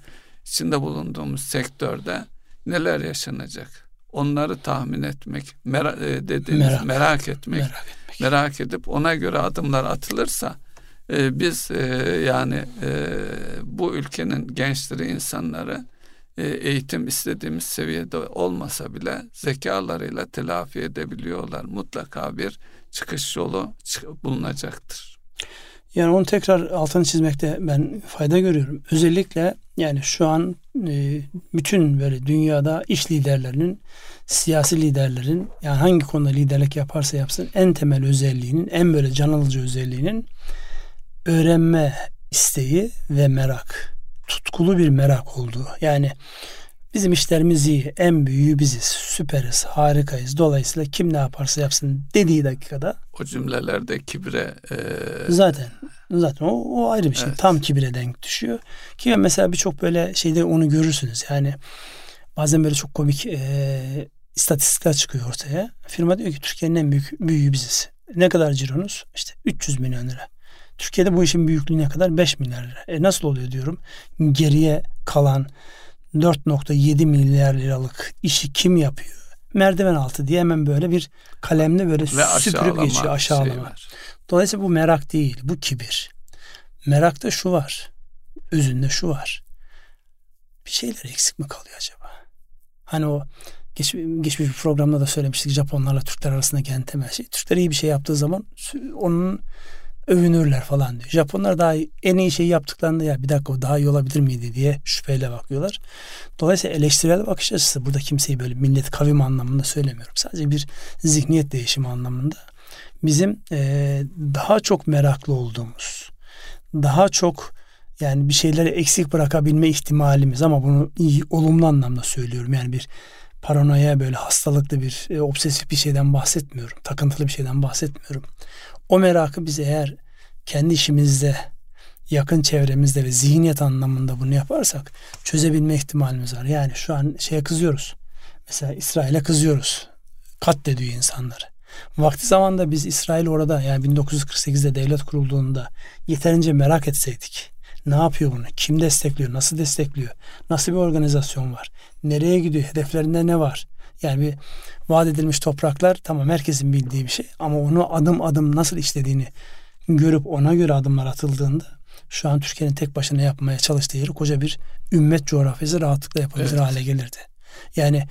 içinde bulunduğumuz sektörde neler yaşanacak? Onları tahmin etmek, mera, e, dediğimiz merak, merak etmek, merak etmek, merak edip ona göre adımlar atılırsa e, biz e, yani e, bu ülkenin gençleri, insanları eğitim istediğimiz seviyede olmasa bile zekalarıyla telafi edebiliyorlar. Mutlaka bir çıkış yolu bulunacaktır. Yani onu tekrar altını çizmekte ben fayda görüyorum. Özellikle yani şu an e, bütün böyle dünyada iş liderlerinin, siyasi liderlerin yani hangi konuda liderlik yaparsa yapsın en temel özelliğinin, en böyle can alıcı özelliğinin öğrenme isteği ve merak. Tutkulu bir merak olduğu. Yani Bizim işlerimiz iyi. En büyüğü biziz. Süperiz. Harikayız. Dolayısıyla kim ne yaparsa yapsın dediği dakikada. O cümlelerde kibre... E... Zaten. Zaten o, o ayrı bir şey. Evet. Tam kibire denk düşüyor. Ki mesela birçok böyle şeyde onu görürsünüz. Yani bazen böyle çok komik e, istatistikler çıkıyor ortaya. Firma diyor ki Türkiye'nin en büyük büyüğü biziz. Ne kadar cironuz? İşte 300 milyon lira. Türkiye'de bu işin büyüklüğü ne kadar? 5 milyar lira. E nasıl oluyor diyorum. Geriye kalan 4.7 milyar liralık işi kim yapıyor? Merdiven altı diye hemen böyle bir kalemle böyle Ve süpürüp geçiyor aşağılama. Dolayısıyla bu merak değil, bu kibir. Merakta şu var. Özünde şu var. Bir şeyler eksik mi kalıyor acaba? Hani o geç, geçmiş bir programda da söylemiştik Japonlarla Türkler arasındaki en temel şey. Türkler iyi bir şey yaptığı zaman onun övünürler falan diyor. Japonlar daha en iyi şeyi yaptıklarında ya bir dakika daha iyi olabilir miydi diye şüpheyle bakıyorlar. Dolayısıyla eleştirel bakış açısı burada kimseyi böyle millet kavim anlamında söylemiyorum. Sadece bir zihniyet değişimi anlamında. Bizim e, daha çok meraklı olduğumuz, daha çok yani bir şeyleri eksik bırakabilme ihtimalimiz ama bunu iyi, olumlu anlamda söylüyorum. Yani bir paranoya böyle hastalıklı bir e, obsesif bir şeyden bahsetmiyorum. Takıntılı bir şeyden bahsetmiyorum. O merakı biz eğer kendi işimizde, yakın çevremizde ve zihniyet anlamında bunu yaparsak çözebilme ihtimalimiz var. Yani şu an şeye kızıyoruz. Mesela İsrail'e kızıyoruz. Katlediyor insanları. Vakti zamanda biz İsrail orada yani 1948'de devlet kurulduğunda yeterince merak etseydik. Ne yapıyor bunu? Kim destekliyor? Nasıl destekliyor? Nasıl bir organizasyon var? Nereye gidiyor? Hedeflerinde ne var? Yani bir vaat edilmiş topraklar tamam herkesin bildiği bir şey ama onu adım adım nasıl işlediğini görüp ona göre adımlar atıldığında şu an Türkiye'nin tek başına yapmaya çalıştığı yeri koca bir ümmet coğrafyası rahatlıkla yapabilir evet. hale gelirdi. Yani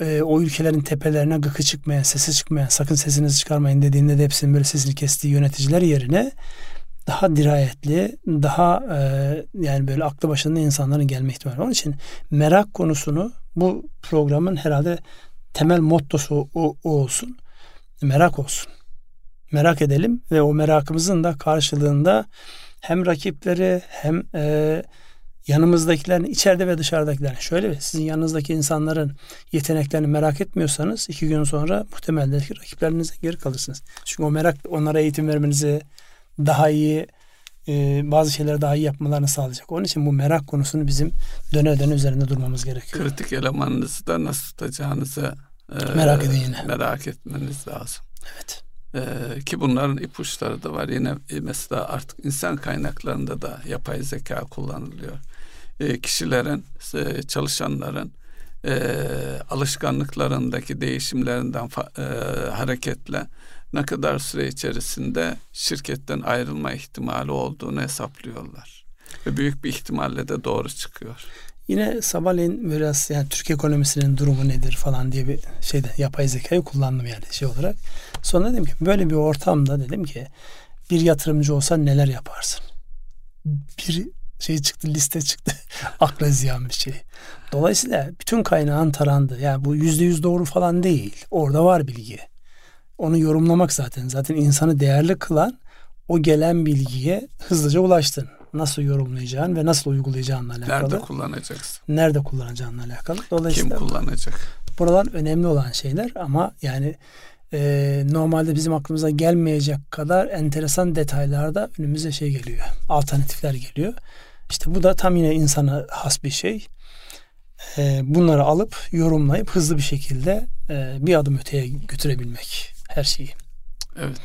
e, o ülkelerin tepelerine gıkı çıkmayan, sesi çıkmayan, sakın sesinizi çıkarmayın dediğinde de hepsinin böyle sesini kestiği yöneticiler yerine daha dirayetli, daha e, yani böyle aklı başında insanların gelme ihtimali. Onun için merak konusunu bu programın herhalde temel mottosu o, o olsun. Merak olsun. Merak edelim ve o merakımızın da karşılığında hem rakipleri hem e, yanımızdakilerin içeride ve dışarıdakilerin şöyle sizin yanınızdaki insanların yeteneklerini merak etmiyorsanız iki gün sonra muhtemelen rakiplerinizden geri kalırsınız. Çünkü o merak onlara eğitim vermenizi daha iyi e, bazı şeyleri daha iyi yapmalarını sağlayacak. Onun için bu merak konusunu bizim döne döne üzerinde durmamız gerekiyor. Kritik elemanınızı da nasıl tutacağınızı e, merak edin yine. Merak etmeniz lazım. Evet. Ee, ki bunların ipuçları da var. Yine e, mesela artık insan kaynaklarında da yapay zeka kullanılıyor. Ee, kişilerin, e, çalışanların e, alışkanlıklarındaki değişimlerinden e, hareketle ne kadar süre içerisinde şirketten ayrılma ihtimali olduğunu hesaplıyorlar. Ve büyük bir ihtimalle de doğru çıkıyor. Yine sabahleyin biraz yani Türk ekonomisinin durumu nedir falan diye bir şeyde yapay zekayı kullandım yani şey olarak. Sonra dedim ki böyle bir ortamda dedim ki bir yatırımcı olsa neler yaparsın? Bir şey çıktı liste çıktı. Akla ziyan bir şey. Dolayısıyla bütün kaynağın tarandı. Yani bu yüzde yüz doğru falan değil. Orada var bilgi onu yorumlamak zaten. Zaten insanı değerli kılan o gelen bilgiye hızlıca ulaştın. Nasıl yorumlayacağın ve nasıl uygulayacağınla alakalı. Nerede kullanacaksın? Nerede kullanacağınla alakalı. Dolayısıyla Kim kullanacak? Buralar önemli olan şeyler ama yani e, normalde bizim aklımıza gelmeyecek kadar enteresan detaylarda önümüze şey geliyor. Alternatifler geliyor. İşte bu da tam yine insana has bir şey. E, bunları alıp yorumlayıp hızlı bir şekilde e, bir adım öteye götürebilmek her şeyi. Evet.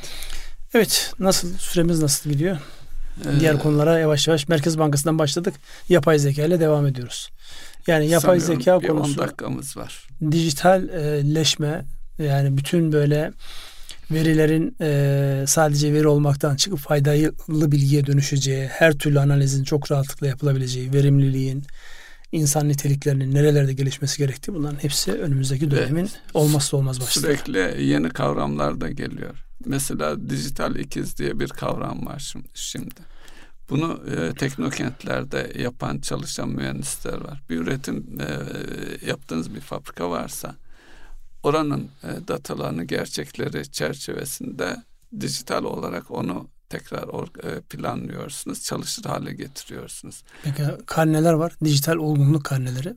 Evet. Nasıl süremiz nasıl gidiyor? Ee, Diğer konulara yavaş yavaş Merkez Bankası'ndan başladık. Yapay zeka ile devam ediyoruz. Yani yapay zeka konusu 10 dakikamız var. Dijitalleşme yani bütün böyle verilerin e, sadece veri olmaktan çıkıp faydalı bilgiye dönüşeceği, her türlü analizin çok rahatlıkla yapılabileceği, verimliliğin, insan niteliklerinin nerelerde gelişmesi gerektiği bunların hepsi önümüzdeki dönemin Ve olmazsa olmaz başlığı. Sürekli yeni kavramlar da geliyor. Mesela dijital ikiz diye bir kavram var şimdi. Bunu e, teknokentlerde yapan çalışan mühendisler var. Bir üretim e, yaptığınız bir fabrika varsa oranın e, datalarını gerçekleri çerçevesinde dijital olarak onu tekrar e, planlıyorsunuz, çalışır hale getiriyorsunuz. Peki karneler var, dijital olgunluk karneleri.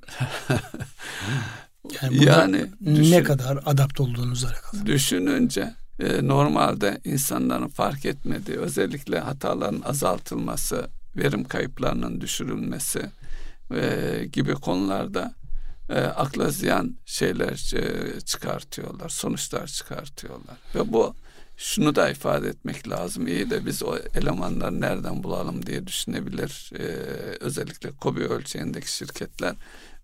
yani, yani düşün, ne kadar adapte olduğunuzla alakalı. Düşününce e, normalde insanların fark etmediği özellikle hataların azaltılması, verim kayıplarının düşürülmesi e, gibi konularda e, akla ziyan şeyler e, çıkartıyorlar, sonuçlar çıkartıyorlar. Ve bu şunu da ifade etmek lazım. İyi de biz o elemanları nereden bulalım diye düşünebilir. Ee, özellikle kobi ölçeğindeki şirketler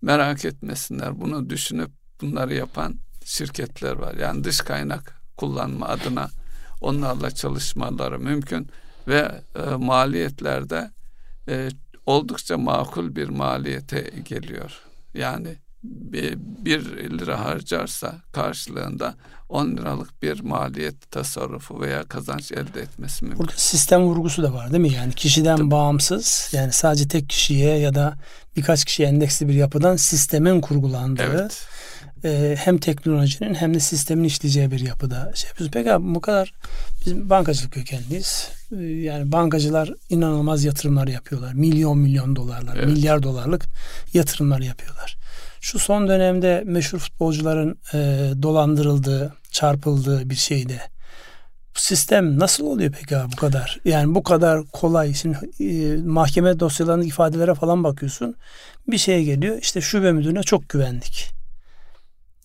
merak etmesinler. Bunu düşünüp bunları yapan şirketler var. Yani dış kaynak kullanma adına onlarla çalışmaları mümkün ve e, maliyetlerde e, oldukça makul bir maliyete geliyor. Yani bir, lira harcarsa karşılığında 10 liralık bir maliyet tasarrufu veya kazanç elde etmesi mümkün. Burada sistem vurgusu da var değil mi? Yani kişiden Tabii. bağımsız yani sadece tek kişiye ya da birkaç kişiye endeksli bir yapıdan sistemin kurgulandığı evet. e, hem teknolojinin hem de sistemin işleyeceği bir yapıda şey yapıyoruz. Peki abi bu kadar biz bankacılık kökenliyiz. E, yani bankacılar inanılmaz yatırımlar yapıyorlar. Milyon milyon dolarlar, evet. milyar dolarlık yatırımlar yapıyorlar. Şu son dönemde meşhur futbolcuların e, dolandırıldığı, çarpıldığı bir şeydi. Bu sistem nasıl oluyor peki abi bu kadar? Yani bu kadar kolay. Şimdi e, mahkeme dosyalarındaki ifadelere falan bakıyorsun. Bir şeye geliyor. İşte şube müdürüne çok güvendik.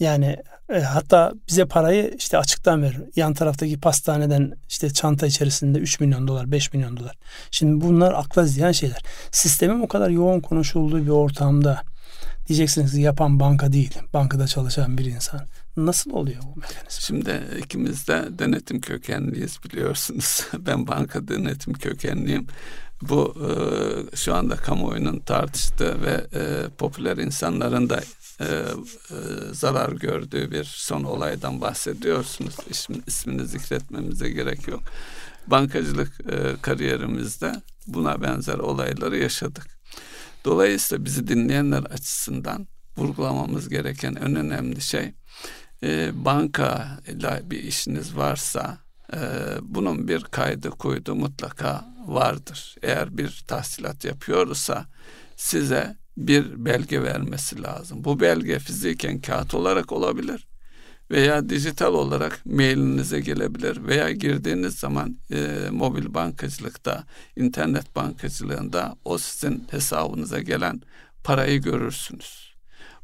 Yani e, hatta bize parayı işte açıktan ver. Yan taraftaki pastaneden işte çanta içerisinde 3 milyon dolar, 5 milyon dolar. Şimdi bunlar akla ziyan şeyler. Sistemin o kadar yoğun konuşulduğu bir ortamda Diyeceksiniz yapan banka değil, bankada çalışan bir insan. Nasıl oluyor bu mekanizma? Şimdi ikimiz de denetim kökenliyiz biliyorsunuz. ben banka denetim kökenliyim. Bu e, şu anda kamuoyunun tartıştığı ve e, popüler insanların da e, e, zarar gördüğü bir son olaydan bahsediyorsunuz. İsmi, ismini zikretmemize gerek yok. Bankacılık e, kariyerimizde buna benzer olayları yaşadık. Dolayısıyla bizi dinleyenler açısından vurgulamamız gereken en önemli şey e, banka ile bir işiniz varsa e, bunun bir kaydı kuydu mutlaka vardır. Eğer bir tahsilat yapıyorsa size bir belge vermesi lazım. Bu belge fiziken kağıt olarak olabilir veya dijital olarak mailinize gelebilir veya girdiğiniz zaman e, mobil bankacılıkta, internet bankacılığında o sizin hesabınıza gelen parayı görürsünüz.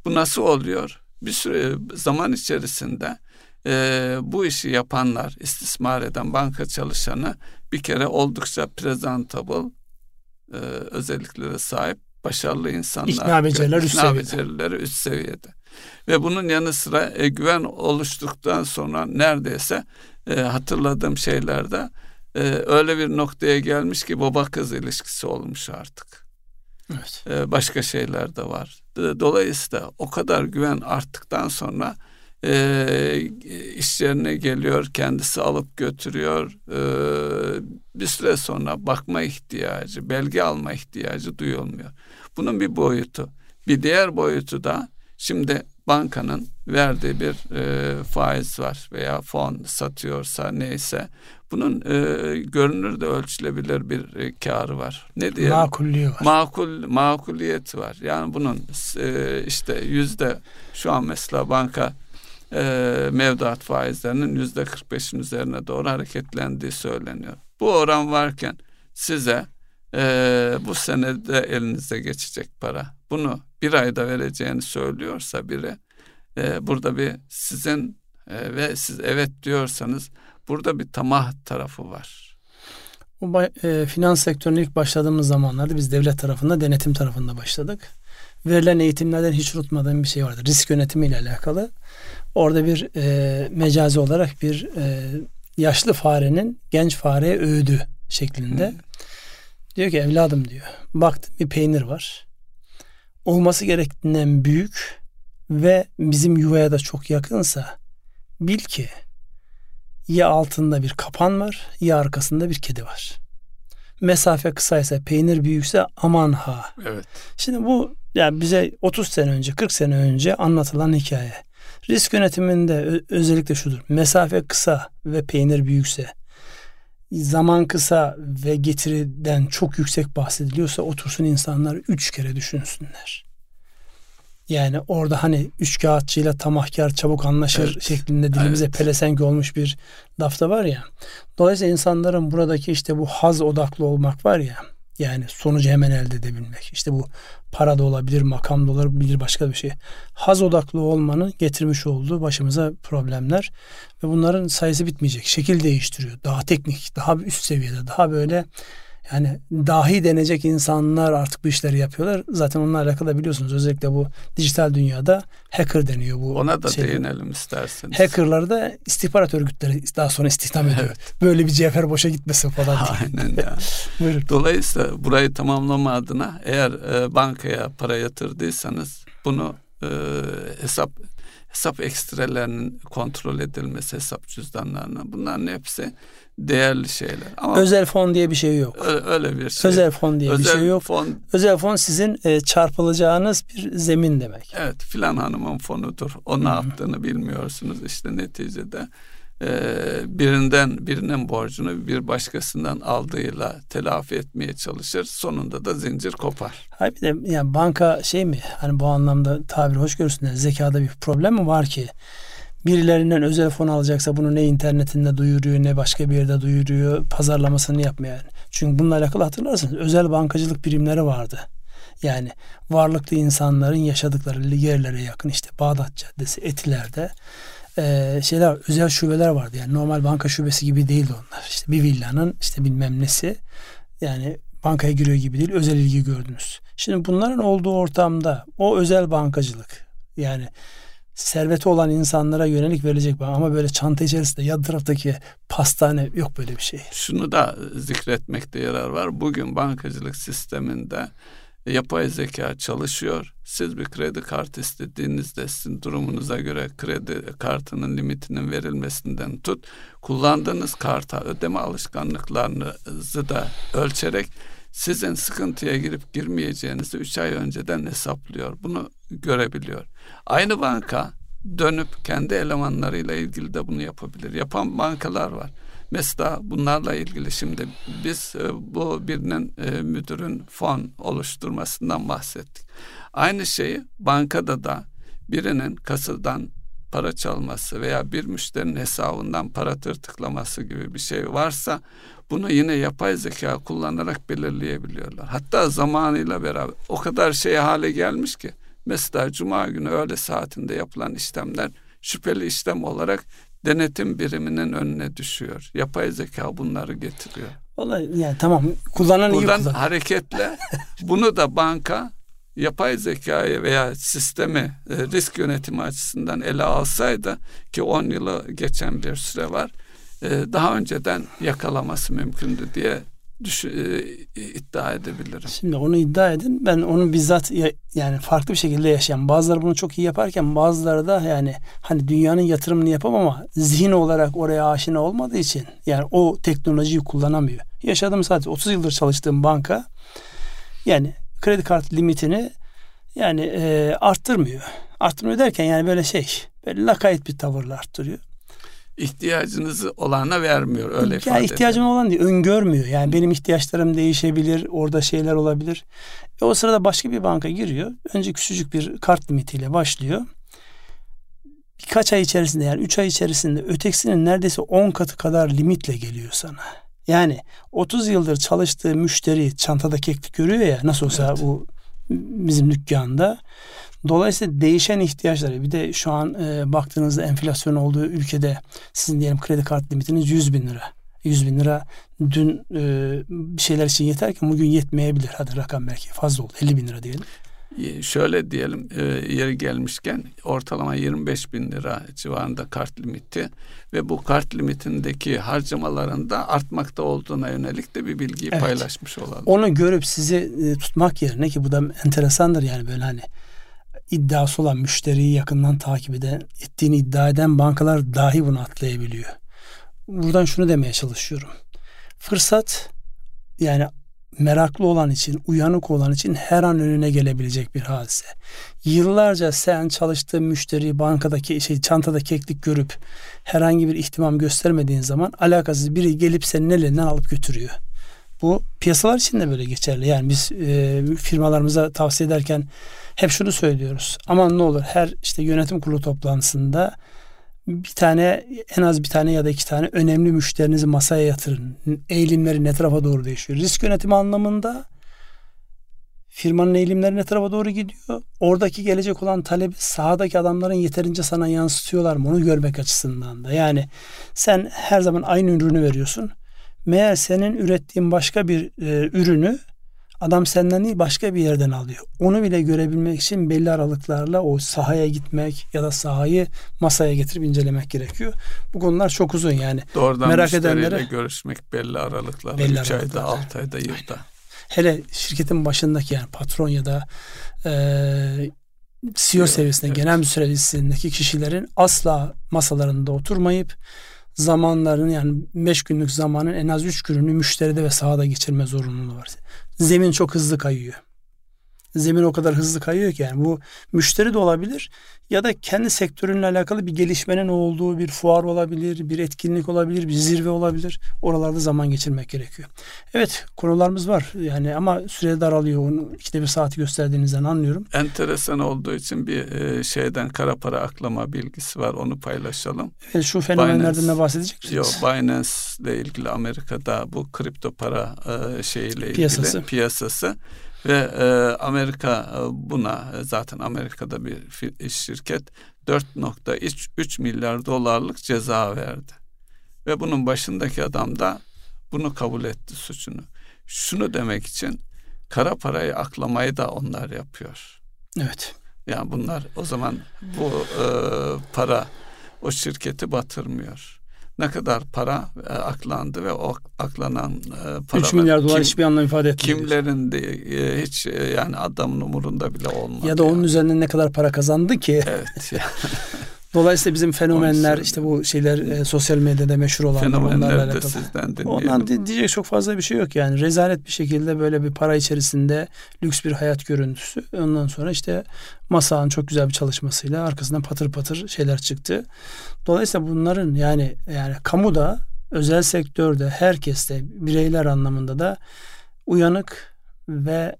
Bu nasıl oluyor? Bir süre zaman içerisinde e, bu işi yapanlar, istismar eden banka çalışanı bir kere oldukça presentable e, özelliklere sahip başarılı insanlar. İkna becerileri üst seviyede. Ve bunun yanı sıra e, güven oluştuktan sonra neredeyse e, hatırladığım şeylerde e, öyle bir noktaya gelmiş ki baba kız ilişkisi olmuş artık. Evet. E, başka şeyler de var. Dolayısıyla o kadar güven arttıktan sonra e, iş yerine geliyor, kendisi alıp götürüyor. E, bir süre sonra bakma ihtiyacı, belge alma ihtiyacı duyulmuyor. Bunun bir boyutu. Bir diğer boyutu da Şimdi bankanın verdiği bir e, faiz var veya fon satıyorsa neyse bunun e, görünür de ölçülebilir bir e, karı var. Ne diyelim? Makulliği var. Makul, makuliyeti var. Yani bunun e, işte yüzde şu an mesela banka e, mevduat faizlerinin yüzde 45'in üzerine doğru hareketlendiği söyleniyor. Bu oran varken size e, bu senede elinize geçecek para. Bunu bir ayda vereceğini söylüyorsa biri e, burada bir sizin e, ve siz evet diyorsanız burada bir tamah tarafı var. O e, finans sektörüne ilk başladığımız zamanlarda biz devlet tarafında denetim tarafında başladık. Verilen eğitimlerden hiç unutmadığım bir şey vardı. Risk yönetimi ile alakalı. Orada bir e, mecazi olarak bir e, yaşlı farenin genç fareye öğüdü şeklinde. Hmm. Diyor ki evladım diyor. Baktım bir peynir var olması gerektiğinden büyük ve bizim yuvaya da çok yakınsa bil ki ya altında bir kapan var ya arkasında bir kedi var. Mesafe kısaysa peynir büyükse aman ha. Evet. Şimdi bu yani bize 30 sene önce 40 sene önce anlatılan hikaye. Risk yönetiminde özellikle şudur. Mesafe kısa ve peynir büyükse zaman kısa ve getiriden çok yüksek bahsediliyorsa otursun insanlar üç kere düşünsünler. Yani orada hani üç kağıtçıyla tamahkar çabuk anlaşır evet. şeklinde dilimize evet. pelesenk olmuş bir lafta var ya. Dolayısıyla insanların buradaki işte bu haz odaklı olmak var ya. Yani sonucu hemen elde edebilmek. İşte bu para da olabilir, makam da olabilir, başka bir şey. Haz odaklı olmanın getirmiş olduğu başımıza problemler ve bunların sayısı bitmeyecek. Şekil değiştiriyor. Daha teknik, daha üst seviyede, daha böyle yani dahi denecek insanlar artık bu işleri yapıyorlar. Zaten onunla alakalı biliyorsunuz özellikle bu dijital dünyada hacker deniyor bu. Ona da şey. değinelim isterseniz. Hackerlar da istihbarat örgütleri daha sonra istihdam ediyor. Evet. Böyle bir cevher boşa gitmesin falan. Aynen ya. Dolayısıyla burayı tamamlama adına eğer e, bankaya para yatırdıysanız bunu e, hesap hesap ekstrelerinin kontrol edilmesi hesap cüzdanlarına bunların hepsi değerli şeyler. Ama özel fon diye bir şey yok. Öyle bir şey. Özel fon diye özel bir şey yok. Fon, özel fon sizin e, çarpılacağınız bir zemin demek. Evet filan hanımın fonudur. O ne yaptığını bilmiyorsunuz. İşte neticede e, birinden birinin borcunu bir başkasından aldığıyla telafi etmeye çalışır. Sonunda da zincir kopar. Hayır bir de yani banka şey mi hani bu anlamda tabir hoş görürsün. Zekada bir problem mi var ki? Birilerinden özel fon alacaksa bunu ne internetinde duyuruyor ne başka bir yerde duyuruyor. Pazarlamasını yapmıyor yani. Çünkü bununla alakalı hatırlarsınız özel bankacılık birimleri vardı. Yani varlıklı insanların yaşadıkları yerlere yakın işte Bağdat Caddesi, Etiler'de e, şeyler özel şubeler vardı. Yani normal banka şubesi gibi değildi onlar. İşte bir villanın işte bilmem nesi yani bankaya giriyor gibi değil özel ilgi gördünüz. Şimdi bunların olduğu ortamda o özel bankacılık yani serveti olan insanlara yönelik verilecek ama böyle çanta içerisinde yan taraftaki pastane yok böyle bir şey. Şunu da zikretmekte yarar var. Bugün bankacılık sisteminde yapay zeka çalışıyor. Siz bir kredi kartı istediğinizde sizin durumunuza göre kredi kartının limitinin verilmesinden tut, kullandığınız karta ödeme alışkanlıklarınızı da ölçerek sizin sıkıntıya girip girmeyeceğinizi üç ay önceden hesaplıyor. Bunu görebiliyor. Aynı banka dönüp kendi elemanlarıyla ilgili de bunu yapabilir. Yapan bankalar var. Mesela bunlarla ilgili şimdi biz e, bu birinin e, müdürün fon oluşturmasından bahsettik. Aynı şeyi bankada da birinin kasadan para çalması veya bir müşterinin hesabından para tırtıklaması gibi bir şey varsa bunu yine yapay zeka kullanarak belirleyebiliyorlar. Hatta zamanıyla beraber o kadar şey hale gelmiş ki mesela cuma günü öğle saatinde yapılan işlemler şüpheli işlem olarak denetim biriminin önüne düşüyor. Yapay zeka bunları getiriyor. Vallahi yani tamam kullanan Buradan iyi kullan. hareketle bunu da banka yapay zekayı veya sistemi e, risk yönetimi açısından ele alsaydı ki 10 yılı geçen bir süre var e, daha önceden yakalaması mümkündü diye düş, e, iddia edebilirim. Şimdi onu iddia edin. Ben onu bizzat ya, yani farklı bir şekilde yaşayan. Bazıları bunu çok iyi yaparken bazıları da yani hani dünyanın yatırımını yapamam ama zihin olarak oraya aşina olmadığı için yani o teknolojiyi kullanamıyor. Yaşadığım sadece 30 yıldır çalıştığım banka yani kredi kartı limitini yani e, arttırmıyor. Arttırmıyor derken yani böyle şey böyle lakayt bir tavırla arttırıyor ihtiyacınızı olana vermiyor öyle ya ifade ihtiyacım olan değil öngörmüyor. Yani benim ihtiyaçlarım değişebilir. Orada şeyler olabilir. E o sırada başka bir banka giriyor. Önce küçücük bir kart limitiyle başlıyor. Birkaç ay içerisinde yani 3 ay içerisinde ötekisinin neredeyse 10 katı kadar limitle geliyor sana. Yani 30 yıldır çalıştığı müşteri çantada keklik görüyor ya nasıl olsa evet. bu bizim dükkanda. Dolayısıyla değişen ihtiyaçları bir de şu an e, baktığınızda enflasyon olduğu ülkede sizin diyelim kredi kart limitiniz 100 bin lira. 100 bin lira dün e, bir şeyler için yeterken bugün yetmeyebilir. Hadi rakam belki fazla oldu 50 bin lira diyelim. Şöyle diyelim e, yeri gelmişken ortalama 25 bin lira civarında kart limiti ve bu kart limitindeki harcamaların da artmakta olduğuna yönelik de bir bilgiyi evet. paylaşmış olalım. Onu görüp sizi e, tutmak yerine ki bu da enteresandır yani böyle hani iddiası olan müşteriyi yakından takip eden, ettiğini iddia eden bankalar dahi bunu atlayabiliyor. Buradan şunu demeye çalışıyorum. Fırsat yani meraklı olan için, uyanık olan için her an önüne gelebilecek bir hadise. Yıllarca sen çalıştığın müşteri bankadaki şey çantada keklik görüp herhangi bir ihtimam göstermediğin zaman alakasız biri gelip senin elinden alıp götürüyor. Bu piyasalar için de böyle geçerli. Yani biz e, firmalarımıza tavsiye ederken hep şunu söylüyoruz. Aman ne olur her işte yönetim kurulu toplantısında bir tane en az bir tane ya da iki tane önemli müşterinizi masaya yatırın. Eğilimleri ne tarafa doğru değişiyor? Risk yönetimi anlamında firmanın eğilimleri ne tarafa doğru gidiyor? Oradaki gelecek olan talebi sahadaki adamların yeterince sana yansıtıyorlar mı? Onu görmek açısından da. Yani sen her zaman aynı ürünü veriyorsun. Meğer senin ürettiğin başka bir e, ürünü Adam senden değil başka bir yerden alıyor. Onu bile görebilmek için belli aralıklarla o sahaya gitmek ya da sahayı masaya getirip incelemek gerekiyor. Bu konular çok uzun yani. Doğrudan Merak edenlere görüşmek belli aralıklarla. Belli 3 ayda, 6 ayda, yılda. Hele şirketin başındaki yani patron ya da e, CEO Yok, seviyesinde, evet. genel müdür seviyesindeki kişilerin asla masalarında oturmayıp zamanlarını yani 5 günlük zamanın en az 3 gününü müşteride ve sahada geçirme zorunluluğu var. Zemin çok hızlı kayıyor. Zemin o kadar hızlı kayıyor ki yani bu müşteri de olabilir ya da kendi sektörünle alakalı bir gelişmenin olduğu bir fuar olabilir, bir etkinlik olabilir, bir zirve olabilir. Oralarda zaman geçirmek gerekiyor. Evet konularımız var yani ama süre daralıyor. Onu ikide bir saati gösterdiğinizden anlıyorum. Enteresan olduğu için bir e, şeyden kara para aklama bilgisi var. Onu paylaşalım. Evet, şu fenomenlerden Binance- de bahsedecek misiniz? Yok Binance ile ilgili Amerika'da bu kripto para e, şeyiyle ilgili Piyasası. piyasası ve e, Amerika e, buna e, zaten Amerika'da bir şirket 4.3 milyar dolarlık ceza verdi. Ve bunun başındaki adam da bunu kabul etti suçunu. Şunu demek için kara parayı aklamayı da onlar yapıyor. Evet. Yani bunlar o zaman bu e, para o şirketi batırmıyor. Ne kadar para e, aklandı ve o aklanan e, paralar 3 milyar dolar kim- hiçbir anlam ifade etmiyor. kimlerin de e, hiç e, yani adamın umurunda bile olmadı. Ya da onun yani. üzerinden ne kadar para kazandı ki. Evet. Dolayısıyla bizim fenomenler işte bu şeyler e, sosyal medyada meşhur olanlar onlarla alakalı. sizden dinleyelim. Ondan di- diyecek çok fazla bir şey yok yani. Rezalet bir şekilde böyle bir para içerisinde lüks bir hayat görüntüsü. Ondan sonra işte Masa'nın çok güzel bir çalışmasıyla arkasından patır patır şeyler çıktı. Dolayısıyla bunların yani yani kamuda, özel sektörde, herkeste, bireyler anlamında da uyanık ve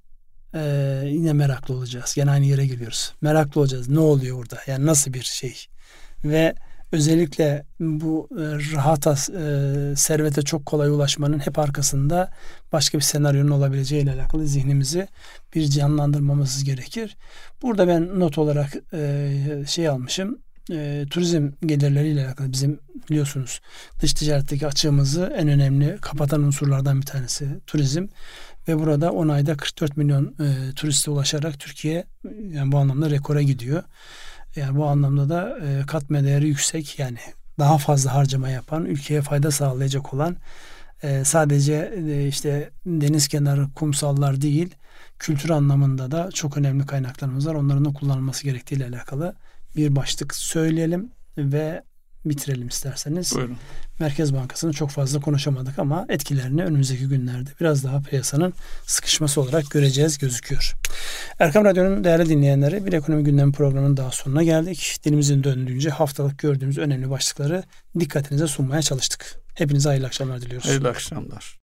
e, yine meraklı olacağız. Gene aynı yere geliyoruz. Meraklı olacağız. Ne oluyor orada? Yani nasıl bir şey? Ve özellikle bu e, rahata, e, servete çok kolay ulaşmanın hep arkasında başka bir senaryonun olabileceğiyle alakalı zihnimizi bir canlandırmamız gerekir. Burada ben not olarak e, şey almışım. Turizm gelirleriyle alakalı bizim biliyorsunuz dış ticaretteki açığımızı en önemli kapatan unsurlardan bir tanesi turizm ve burada 10 ayda 44 milyon e, turiste ulaşarak Türkiye yani bu anlamda rekora gidiyor. Yani bu anlamda da e, katma değeri yüksek yani daha fazla harcama yapan, ülkeye fayda sağlayacak olan e, sadece e, işte deniz kenarı kumsallar değil, kültür anlamında da çok önemli kaynaklarımız var. Onların da kullanılması gerektiğiyle alakalı bir başlık söyleyelim ve bitirelim isterseniz. Buyurun. Merkez Bankası'nı çok fazla konuşamadık ama etkilerini önümüzdeki günlerde biraz daha piyasanın sıkışması olarak göreceğiz gözüküyor. Erkam Radyo'nun değerli dinleyenleri bir ekonomi gündemi programının daha sonuna geldik. Dilimizin döndüğünce haftalık gördüğümüz önemli başlıkları dikkatinize sunmaya çalıştık. Hepinize hayırlı akşamlar diliyoruz. Hayırlı akşamlar.